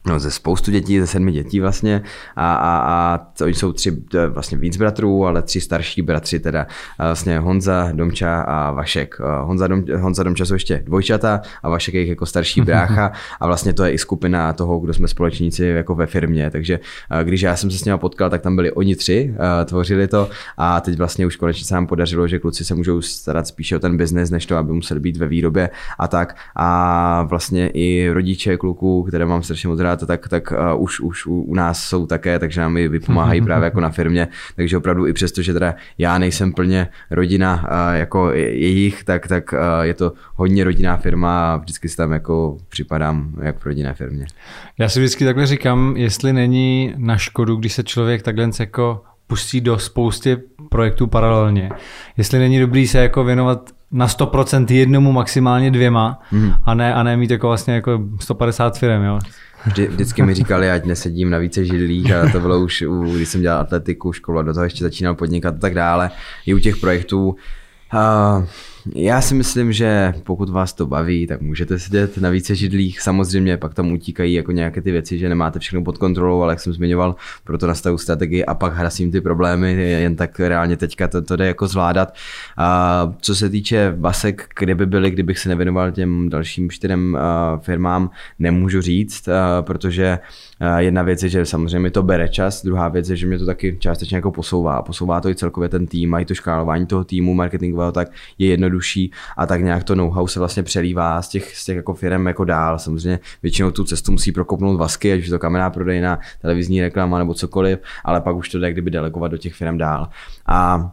no, ze spoustu dětí, ze sedmi dětí vlastně. A, a, a to jsou tři vlastně víc bratrů, ale tři starší bratři teda vlastně Honza, Domča a Vašek. Honza, Dom, Honza Domča jsou ještě dvojčata a Vašek je jako starší brácha. A vlastně to je i skupina toho, kdo jsme společníci jako ve firmě, takže když já jsem se s nimi potkal, tak tam byli oni tři, tvořili to. A teď vlastně už konečně se nám podařilo, že kluci se můžou starat spíše o ten biznes, než to, aby museli být ve výrobě a tak. A vlastně i rodiče kluků, které mám strašně moc rád, rád, tak, tak uh, už, už u, u nás jsou také, takže nám i vypomáhají právě jako na firmě, takže opravdu i přesto, že teda já nejsem plně rodina uh, jako jejich, tak, tak uh, je to hodně rodinná firma a vždycky si tam jako připadám jak v rodinné firmě. Já si vždycky takhle říkám, jestli není na škodu, když se člověk takhle jako pustí do spousty projektů paralelně. Jestli není dobrý se jako věnovat na 100% jednomu, maximálně dvěma hmm. a, ne, a ne mít jako vlastně jako 150 firm, jo. Vždy, vždycky mi říkali, ať nesedím na více židlích a to bylo už, když jsem dělal atletiku, školu a do toho ještě začínal podnikat a tak dále. I u těch projektů. Uh, já si myslím, že pokud vás to baví, tak můžete sedět na více židlích. Samozřejmě pak tam utíkají jako nějaké ty věci, že nemáte všechno pod kontrolou, ale jak jsem zmiňoval, proto nastavu strategii a pak hrasím ty problémy, jen tak reálně teďka to, to jde jako zvládat. A co se týče vasek, kde by byly, kdybych se nevěnoval těm dalším čtyřem firmám, nemůžu říct, protože jedna věc je, že samozřejmě to bere čas, druhá věc je, že mě to taky částečně jako posouvá. Posouvá to i celkově ten tým, mají to škálování toho týmu marketingového, tak je jednodušší a tak nějak to know-how se vlastně přelívá z těch, z těch jako firm jako dál. Samozřejmě většinou tu cestu musí prokopnout vasky, ať už to kamenná prodejna, televizní reklama nebo cokoliv, ale pak už to jde kdyby delegovat do těch firm dál. A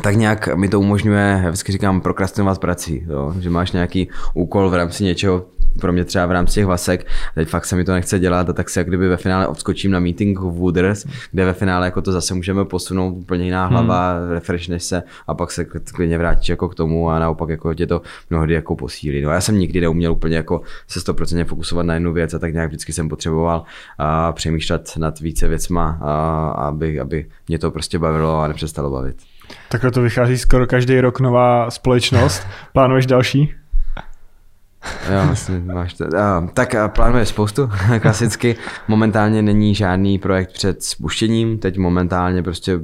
tak nějak mi to umožňuje, já vždycky říkám, prokrastinovat prací, jo? že máš nějaký úkol v rámci něčeho, pro mě třeba v rámci těch vasek, teď fakt se mi to nechce dělat a tak se jak kdyby ve finále odskočím na meeting v Wooders, kde ve finále jako to zase můžeme posunout úplně jiná hlava, hmm. refreshneš se a pak se klidně vrátíš jako k tomu a naopak jako tě to mnohdy jako posílí. No já jsem nikdy neuměl úplně jako se 100% fokusovat na jednu věc a tak nějak vždycky jsem potřeboval a přemýšlet nad více věcma, a, aby, aby mě to prostě bavilo a nepřestalo bavit. Takhle to vychází skoro každý rok nová společnost. Plánuješ další? Jo, vlastně máš to. Uh, tak plánuje spoustu, klasicky. Momentálně není žádný projekt před spuštěním, teď momentálně prostě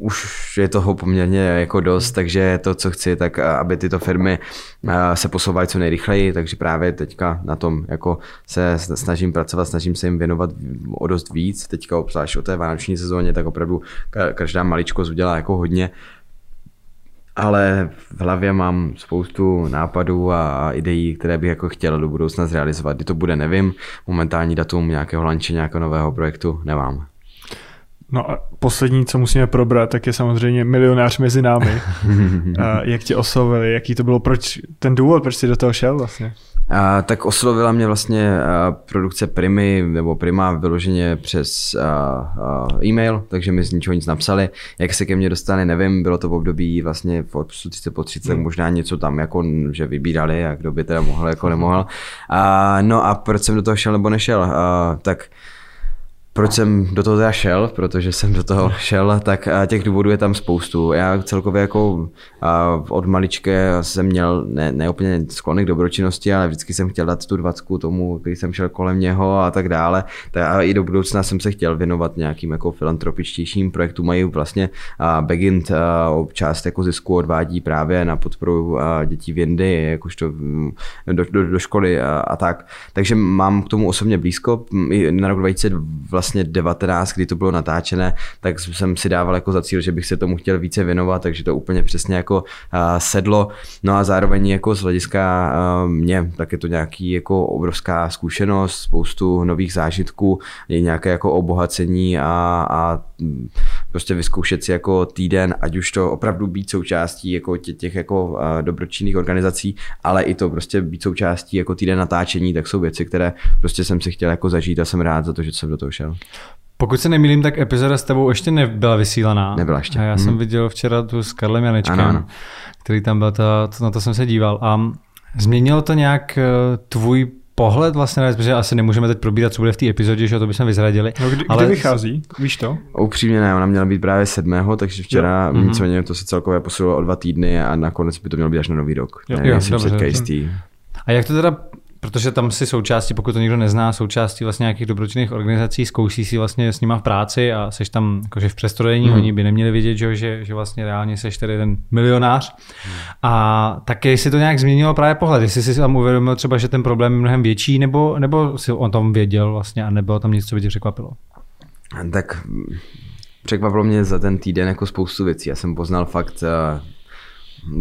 už je toho poměrně jako dost, takže to, co chci, tak aby tyto firmy se posouvaly co nejrychleji, takže právě teďka na tom jako se snažím pracovat, snažím se jim věnovat o dost víc, teďka obzvlášť o té vánoční sezóně, tak opravdu každá maličkost udělá jako hodně, ale v hlavě mám spoustu nápadů a ideí, které bych jako chtěl do budoucna zrealizovat. Kdy to bude, nevím. Momentální datum nějakého lanče, nějakého nového projektu nemám. No a poslední, co musíme probrat, tak je samozřejmě milionář mezi námi. a jak tě oslovili, jaký to bylo, proč, ten důvod, proč jsi do toho šel vlastně? A, tak oslovila mě vlastně a, produkce Primy, nebo Prima vyloženě přes a, a, e-mail, takže mi z ničeho nic napsali. Jak se ke mně dostali, nevím, bylo to v období vlastně od 30 po 30, hmm. možná něco tam jako, že vybírali a kdo by teda mohl, jako nemohl. A, no a proč jsem do toho šel nebo nešel? A, tak proč jsem do toho teda šel, protože jsem do toho šel, tak těch důvodů je tam spoustu. Já celkově jako od maličké jsem měl ne, ne úplně sklony k dobročinnosti, ale vždycky jsem chtěl dát tu dvacku tomu, když jsem šel kolem něho a tak dále. A i do budoucna jsem se chtěl věnovat nějakým jako filantropičtějším projektům. Mají vlastně Begint část jako zisku odvádí právě na podporu dětí v Indy, jakožto mm, do, do, do školy a, a tak. Takže mám k tomu osobně blízko. Na rok 2020 vlastně 19, kdy to bylo natáčené, tak jsem si dával jako za cíl, že bych se tomu chtěl více věnovat, takže to úplně přesně jako sedlo. No a zároveň jako z hlediska mě, tak je to nějaký jako obrovská zkušenost, spoustu nových zážitků, je nějaké jako obohacení a, a prostě vyzkoušet si jako týden, ať už to opravdu být součástí jako těch, těch jako dobročinných organizací, ale i to prostě být součástí jako týden natáčení, tak jsou věci, které prostě jsem si chtěl jako zažít a jsem rád za to, že jsem do toho šel. Pokud se nemýlím, tak epizoda s tebou ještě nebyla vysílaná. Nebyla ještě. A já hmm. jsem viděl včera tu s Karlem Janečkem, ano, ano. který tam byl, to, na to jsem se díval. A změnilo to nějak eh, tvůj pohled vlastně, protože asi nemůžeme teď probírat, co bude v té epizodě, že to bychom vyzradili. No, kdy, ale... kdy vychází? Víš to? Upřímně ne, ona měla být právě sedmého, takže včera jo. Mhm. nicméně to se celkově posunulo o dva týdny a nakonec by to mělo být až na nový rok. Jo, ne, jo, jsem dobře, jistý. A jak to teda protože tam si součástí, pokud to někdo nezná, součástí vlastně nějakých dobročinných organizací, zkouší si vlastně s nima v práci a seš tam jakože v přestrojení, hmm. oni by neměli vědět, že, že, že vlastně reálně seš tady ten milionář. Hmm. A také si to nějak změnilo právě pohled, jestli si tam uvědomil třeba, že ten problém je mnohem větší, nebo, nebo si o tom věděl vlastně a nebylo tam nic, co by tě překvapilo? Tak překvapilo mě za ten týden jako spoustu věcí. Já jsem poznal fakt eh,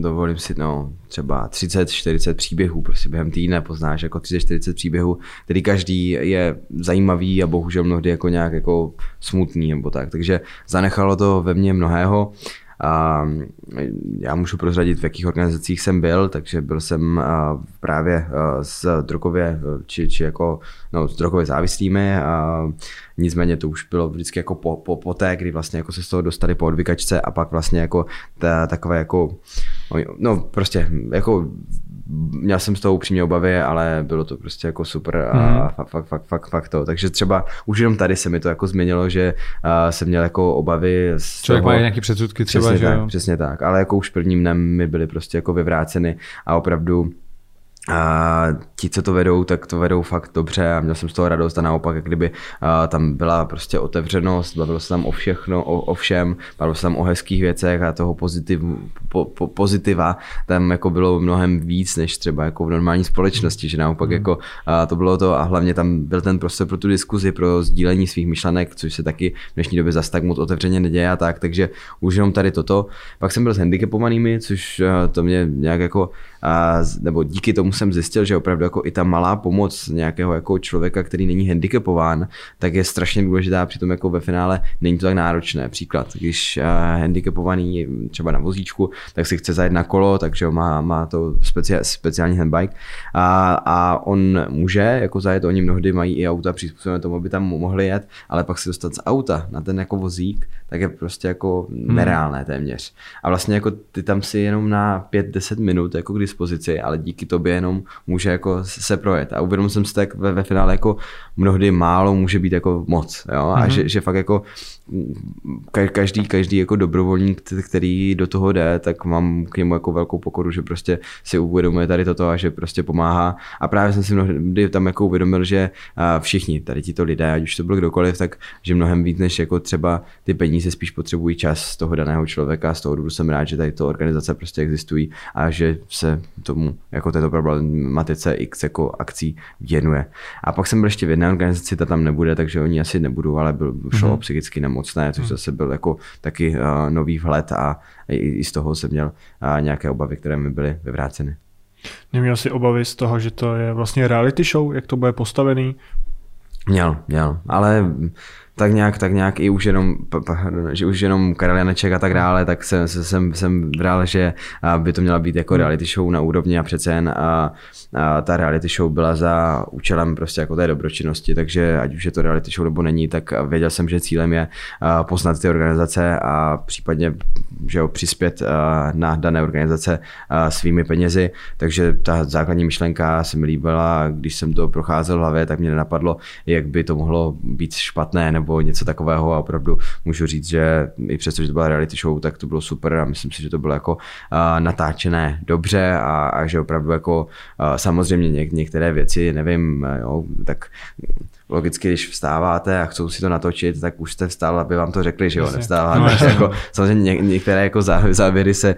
dovolím si no, třeba 30-40 příběhů, prostě během týdne poznáš jako 30-40 příběhů, který každý je zajímavý a bohužel mnohdy jako nějak jako smutný nebo tak, takže zanechalo to ve mně mnohého a já můžu prozradit, v jakých organizacích jsem byl, takže byl jsem právě s drogově, či, či jako, no, s drogově závislými, a nicméně to už bylo vždycky jako po, po, po té, kdy vlastně jako se z toho dostali po odvykačce a pak vlastně jako ta, takové jako, no prostě jako měl jsem z toho upřímně obavy, ale bylo to prostě jako super a mm. fakt, fakt, fakt, fakt, fakt to. Takže třeba už jenom tady se mi to jako změnilo, že uh, jsem měl jako obavy z Člověk toho, má nějaké předsudky třeba, přesně že tak, jo? Přesně tak, ale jako už prvním dnem mi byly prostě jako vyvráceny a opravdu a ti, co to vedou, tak to vedou fakt dobře a měl jsem z toho radost a naopak, jak kdyby a tam byla prostě otevřenost, bavilo se tam o všechno, o, o všem, bavilo se tam o hezkých věcech a toho pozitiv, po, po, pozitiva tam jako bylo mnohem víc, než třeba jako v normální společnosti, že naopak mm. jako a to bylo to a hlavně tam byl ten prostor pro tu diskuzi, pro sdílení svých myšlenek, což se taky v dnešní době zas tak moc otevřeně neděje a tak, takže už jenom tady toto. Pak jsem byl s handicapovanými, což to mě nějak jako, a, nebo díky tomu jsem zjistil, že opravdu jako i ta malá pomoc nějakého jako člověka, který není handicapován, tak je strašně důležitá, přitom jako ve finále není to tak náročné. Příklad, když uh, handicapovaný třeba na vozíčku, tak si chce zajet na kolo, takže má, má to speciál, speciální handbike a, a on může jako zajet, oni mnohdy mají i auta přizpůsobené tomu, aby tam mohli jet, ale pak se dostat z auta na ten jako vozík, tak je prostě jako hmm. nereálné téměř. A vlastně jako ty tam si jenom na 5-10 minut jako k dispozici, ale díky tobě jenom může jako se projet. A uvědomil jsem si tak ve, ve finále jako mnohdy málo může být jako moc. Jo? A hmm. že, že fakt jako každý, každý jako dobrovolník, který do toho jde, tak mám k němu jako velkou pokoru, že prostě si uvědomuje tady toto a že prostě pomáhá. A právě jsem si mnohdy tam jako uvědomil, že všichni, tady tito lidé, ať už to byl kdokoliv, tak že mnohem víc než jako třeba ty peníze spíš potřebují čas z toho daného člověka. Z toho důvodu jsem rád, že tady to organizace prostě existují a že se tomu jako této problematice X jako akcí věnuje. A pak jsem byl ještě v jedné organizaci, ta tam nebude, takže oni asi nebudou, ale byl, šlo mm-hmm. psychicky nemoc mocné, což hmm. zase byl jako taky uh, nový vhled a i, i z toho jsem měl uh, nějaké obavy, které mi byly vyvráceny. Neměl jsi obavy z toho, že to je vlastně reality show, jak to bude postavený? Měl, měl, ale tak nějak, tak nějak i už jenom, že už jenom Karel Janeček a tak dále, tak jsem, jsem, jsem bral, že by to měla být jako hmm. reality show na úrovni a přece jen a, a ta reality show byla za účelem prostě jako té dobročinnosti, takže ať už je to reality show nebo není, tak věděl jsem, že cílem je poznat ty organizace a případně že jo, přispět na dané organizace svými penězi, takže ta základní myšlenka se mi líbila, když jsem to procházel v hlavě, tak mě nenapadlo, jak by to mohlo být špatné nebo nebo něco takového a opravdu můžu říct, že i přesto, že to byla reality show, tak to bylo super a myslím si, že to bylo jako natáčené dobře a, a že opravdu jako samozřejmě něk, některé věci, nevím, jo, tak logicky, když vstáváte a chcou si to natočit, tak už jste vstal, aby vám to řekli, že jo, nevstáváte. No, jako, samozřejmě ně, některé jako závěry se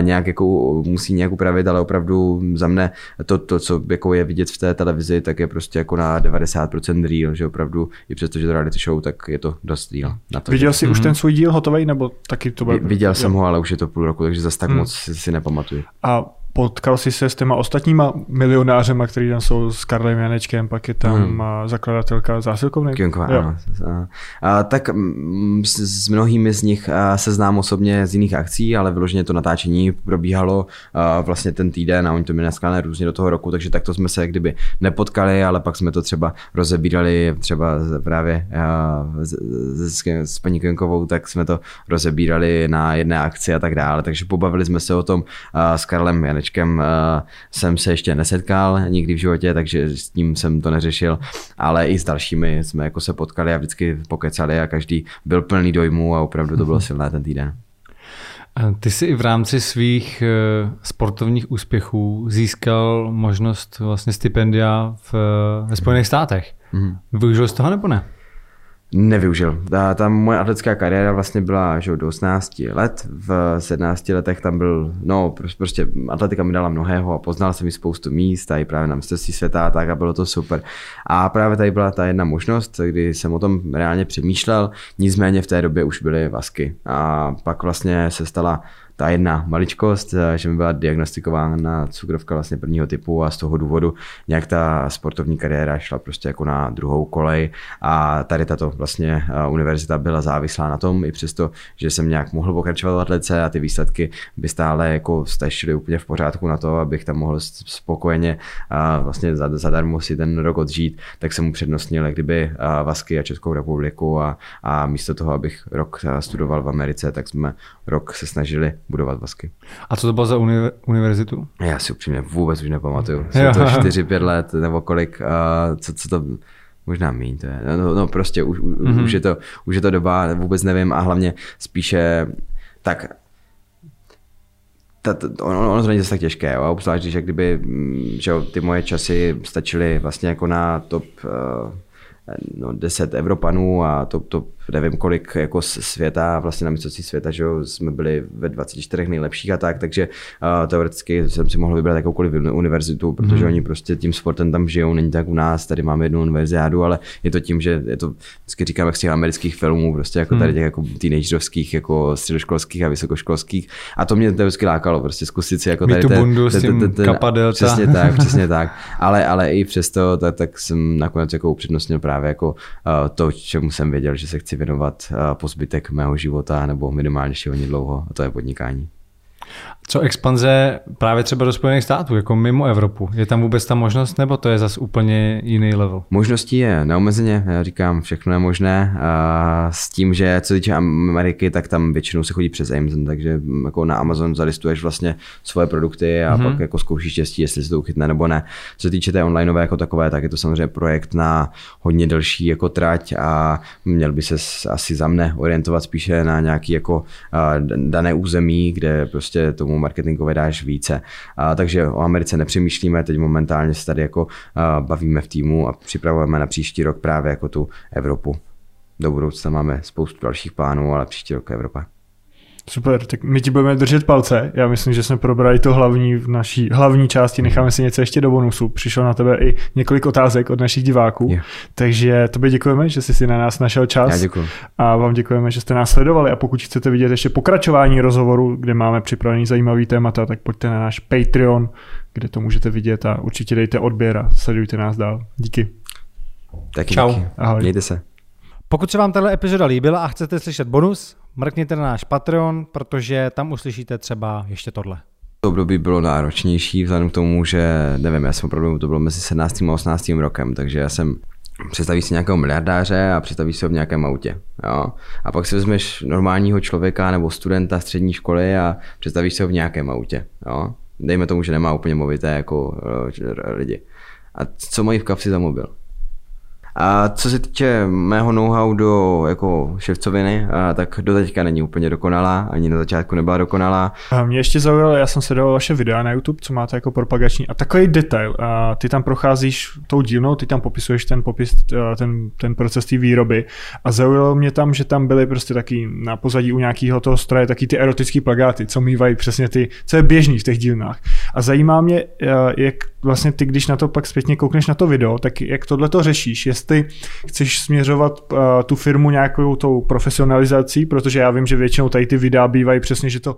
nějak jako musí nějak upravit, ale opravdu za mne to, to, co jako je vidět v té televizi, tak je prostě jako na 90% real, že opravdu i přesto, že to reality show, tak je to dost real. Na to, Viděl jsi mm-hmm. už ten svůj díl hotový, nebo taky to byl? Viděl jo. jsem ho, ale už je to půl roku, takže zase tak mm. moc si, si nepamatuju. A potkal jsi se s těma ostatníma milionářema, který tam jsou s Karlem Janečkem, pak je tam hmm. zakladatelka zásilkovny. Kionková, ano. A, tak s, s mnohými z nich se znám osobně z jiných akcí, ale vyloženě to natáčení probíhalo a, vlastně ten týden a oni to měli naskládané různě do toho roku, takže takto jsme se kdyby nepotkali, ale pak jsme to třeba rozebírali třeba právě s, s, s paní Kionkovou, tak jsme to rozebírali na jedné akci a tak dále, takže pobavili jsme se o tom s Karlem Janečkem Janečkem eh, jsem se ještě nesetkal nikdy v životě, takže s tím jsem to neřešil, ale i s dalšími jsme jako se potkali a vždycky pokecali a každý byl plný dojmů a opravdu to bylo silné ten týden. Ty jsi i v rámci svých eh, sportovních úspěchů získal možnost vlastně stipendia v, eh, ve Spojených státech. Mm. Využil jsi toho nebo ne? Nevyužil. Ta, ta moje atletická kariéra vlastně byla že do 18 let. V 17 letech tam byl, no prostě atletika mi dala mnohého a poznal jsem mi spoustu míst i právě na mistrovství světa a tak a bylo to super. A právě tady byla ta jedna možnost, kdy jsem o tom reálně přemýšlel, nicméně v té době už byly vasky. A pak vlastně se stala ta jedna maličkost, eh, že mi byla diagnostikována cukrovka vlastně prvního typu a z toho důvodu nějak ta sportovní kariéra šla prostě jako na druhou kolej. A tady tato vlastně eh, univerzita byla závislá na tom, i přesto, že jsem nějak mohl pokračovat v atlece a ty výsledky by stále jako stačily úplně v pořádku na to, abych tam mohl spokojeně a vlastně zadarmo si ten rok odžít, tak jsem mu přednostnil kdyby eh, Vasky a Českou republiku a, a místo toho, abych rok studoval v Americe, tak jsme rok se snažili budovat vasky. A co to bylo za uni- univerzitu? Já si upřímně vůbec už nepamatuju. Jsou to 4-5 let nebo kolik, uh, co, co to možná méně to je. No, no prostě už, mm-hmm. už, je to, už je to doba, vůbec nevím a hlavně spíše tak ta, ono, ono to není zase tak těžké, jo? obzvlášť, že kdyby mm, že jo, ty moje časy stačily vlastně jako na top uh, no, 10 Evropanů a top, top nevím kolik jako světa, vlastně na mistrovství světa, že jo, jsme byli ve 24 nejlepších a tak, takže uh, teoreticky jsem si mohl vybrat jakoukoliv univerzitu, protože hmm. oni prostě tím sportem tam žijou, není tak u nás, tady máme jednu univerziádu, ale je to tím, že je to, vždycky říkám, jak z těch amerických filmů, prostě jako tady hmm. těch jako teenagerovských, jako středoškolských a vysokoškolských. A to mě to vždycky lákalo, prostě zkusit si jako tady ten, bundu ten, ten, ten, ten. Přesně tak, přesně tak. Ale, ale i přesto, tak, tak jsem nakonec jako upřednostnil právě jako uh, to, čemu jsem věděl, že se chci věnovat uh, po zbytek mého života nebo minimálně ještě hodně dlouho, a to je podnikání. Co expanze právě třeba do Spojených států, jako mimo Evropu? Je tam vůbec ta možnost, nebo to je zase úplně jiný level? Možností je neomezeně, já říkám, všechno je možné. A s tím, že co týče Ameriky, tak tam většinou se chodí přes Amazon, takže jako na Amazon zalistuješ vlastně svoje produkty a mm-hmm. pak jako zkoušíš štěstí, jestli se to uchytne nebo ne. Co se týče té onlineové jako takové, tak je to samozřejmě projekt na hodně delší jako trať a měl by se asi za mne orientovat spíše na nějaký jako dané území, kde prostě tomu marketingové dáš více. A, takže o Americe nepřemýšlíme, teď momentálně se tady jako a, bavíme v týmu a připravujeme na příští rok právě jako tu Evropu. Do budoucna máme spoustu dalších plánů, ale příští rok Evropa. Super, tak my ti budeme držet palce. Já myslím, že jsme probrali to hlavní v naší hlavní části. Necháme si něco ještě do bonusu. Přišlo na tebe i několik otázek od našich diváků. Yeah. Takže tobě děkujeme, že jsi si na nás našel čas. Já děkuji. A vám děkujeme, že jste nás sledovali. A pokud chcete vidět ještě pokračování rozhovoru, kde máme připravený zajímavý témata, tak pojďte na náš Patreon, kde to můžete vidět a určitě dejte odběr a sledujte nás dál. Díky. Taky Čau. Díky. Ahoj. Mějte se. Pokud se vám tato epizoda líbila a chcete slyšet bonus, mrkněte na náš Patreon, protože tam uslyšíte třeba ještě tohle. To období bylo náročnější vzhledem k tomu, že nevím, já jsem opravdu, to bylo mezi 17. a 18. rokem, takže já jsem představí si nějakého miliardáře a představí si ho v nějakém autě. Jo? A pak si vezmeš normálního člověka nebo studenta střední školy a představíš si ho v nějakém autě. Jo? Dejme tomu, že nemá úplně movité jako eh, lidi. A co mají v kapsi za mobil? A co se týče mého know-how do jako ševcoviny, a tak do teďka není úplně dokonalá, ani na začátku nebyla dokonalá. A mě ještě zaujalo, já jsem se dal vaše videa na YouTube, co máte jako propagační, a takový detail, a ty tam procházíš tou dílnou, ty tam popisuješ ten popis, ten, ten proces té výroby a zaujalo mě tam, že tam byly prostě taky na pozadí u nějakého toho stroje taky ty erotické plagáty, co mývají přesně ty, co je běžný v těch dílnách. A zajímá mě, jak vlastně ty, když na to pak zpětně koukneš na to video, tak jak tohle to řešíš, jestli chceš směřovat uh, tu firmu nějakou tou profesionalizací, protože já vím, že většinou tady ty videa bývají přesně, že to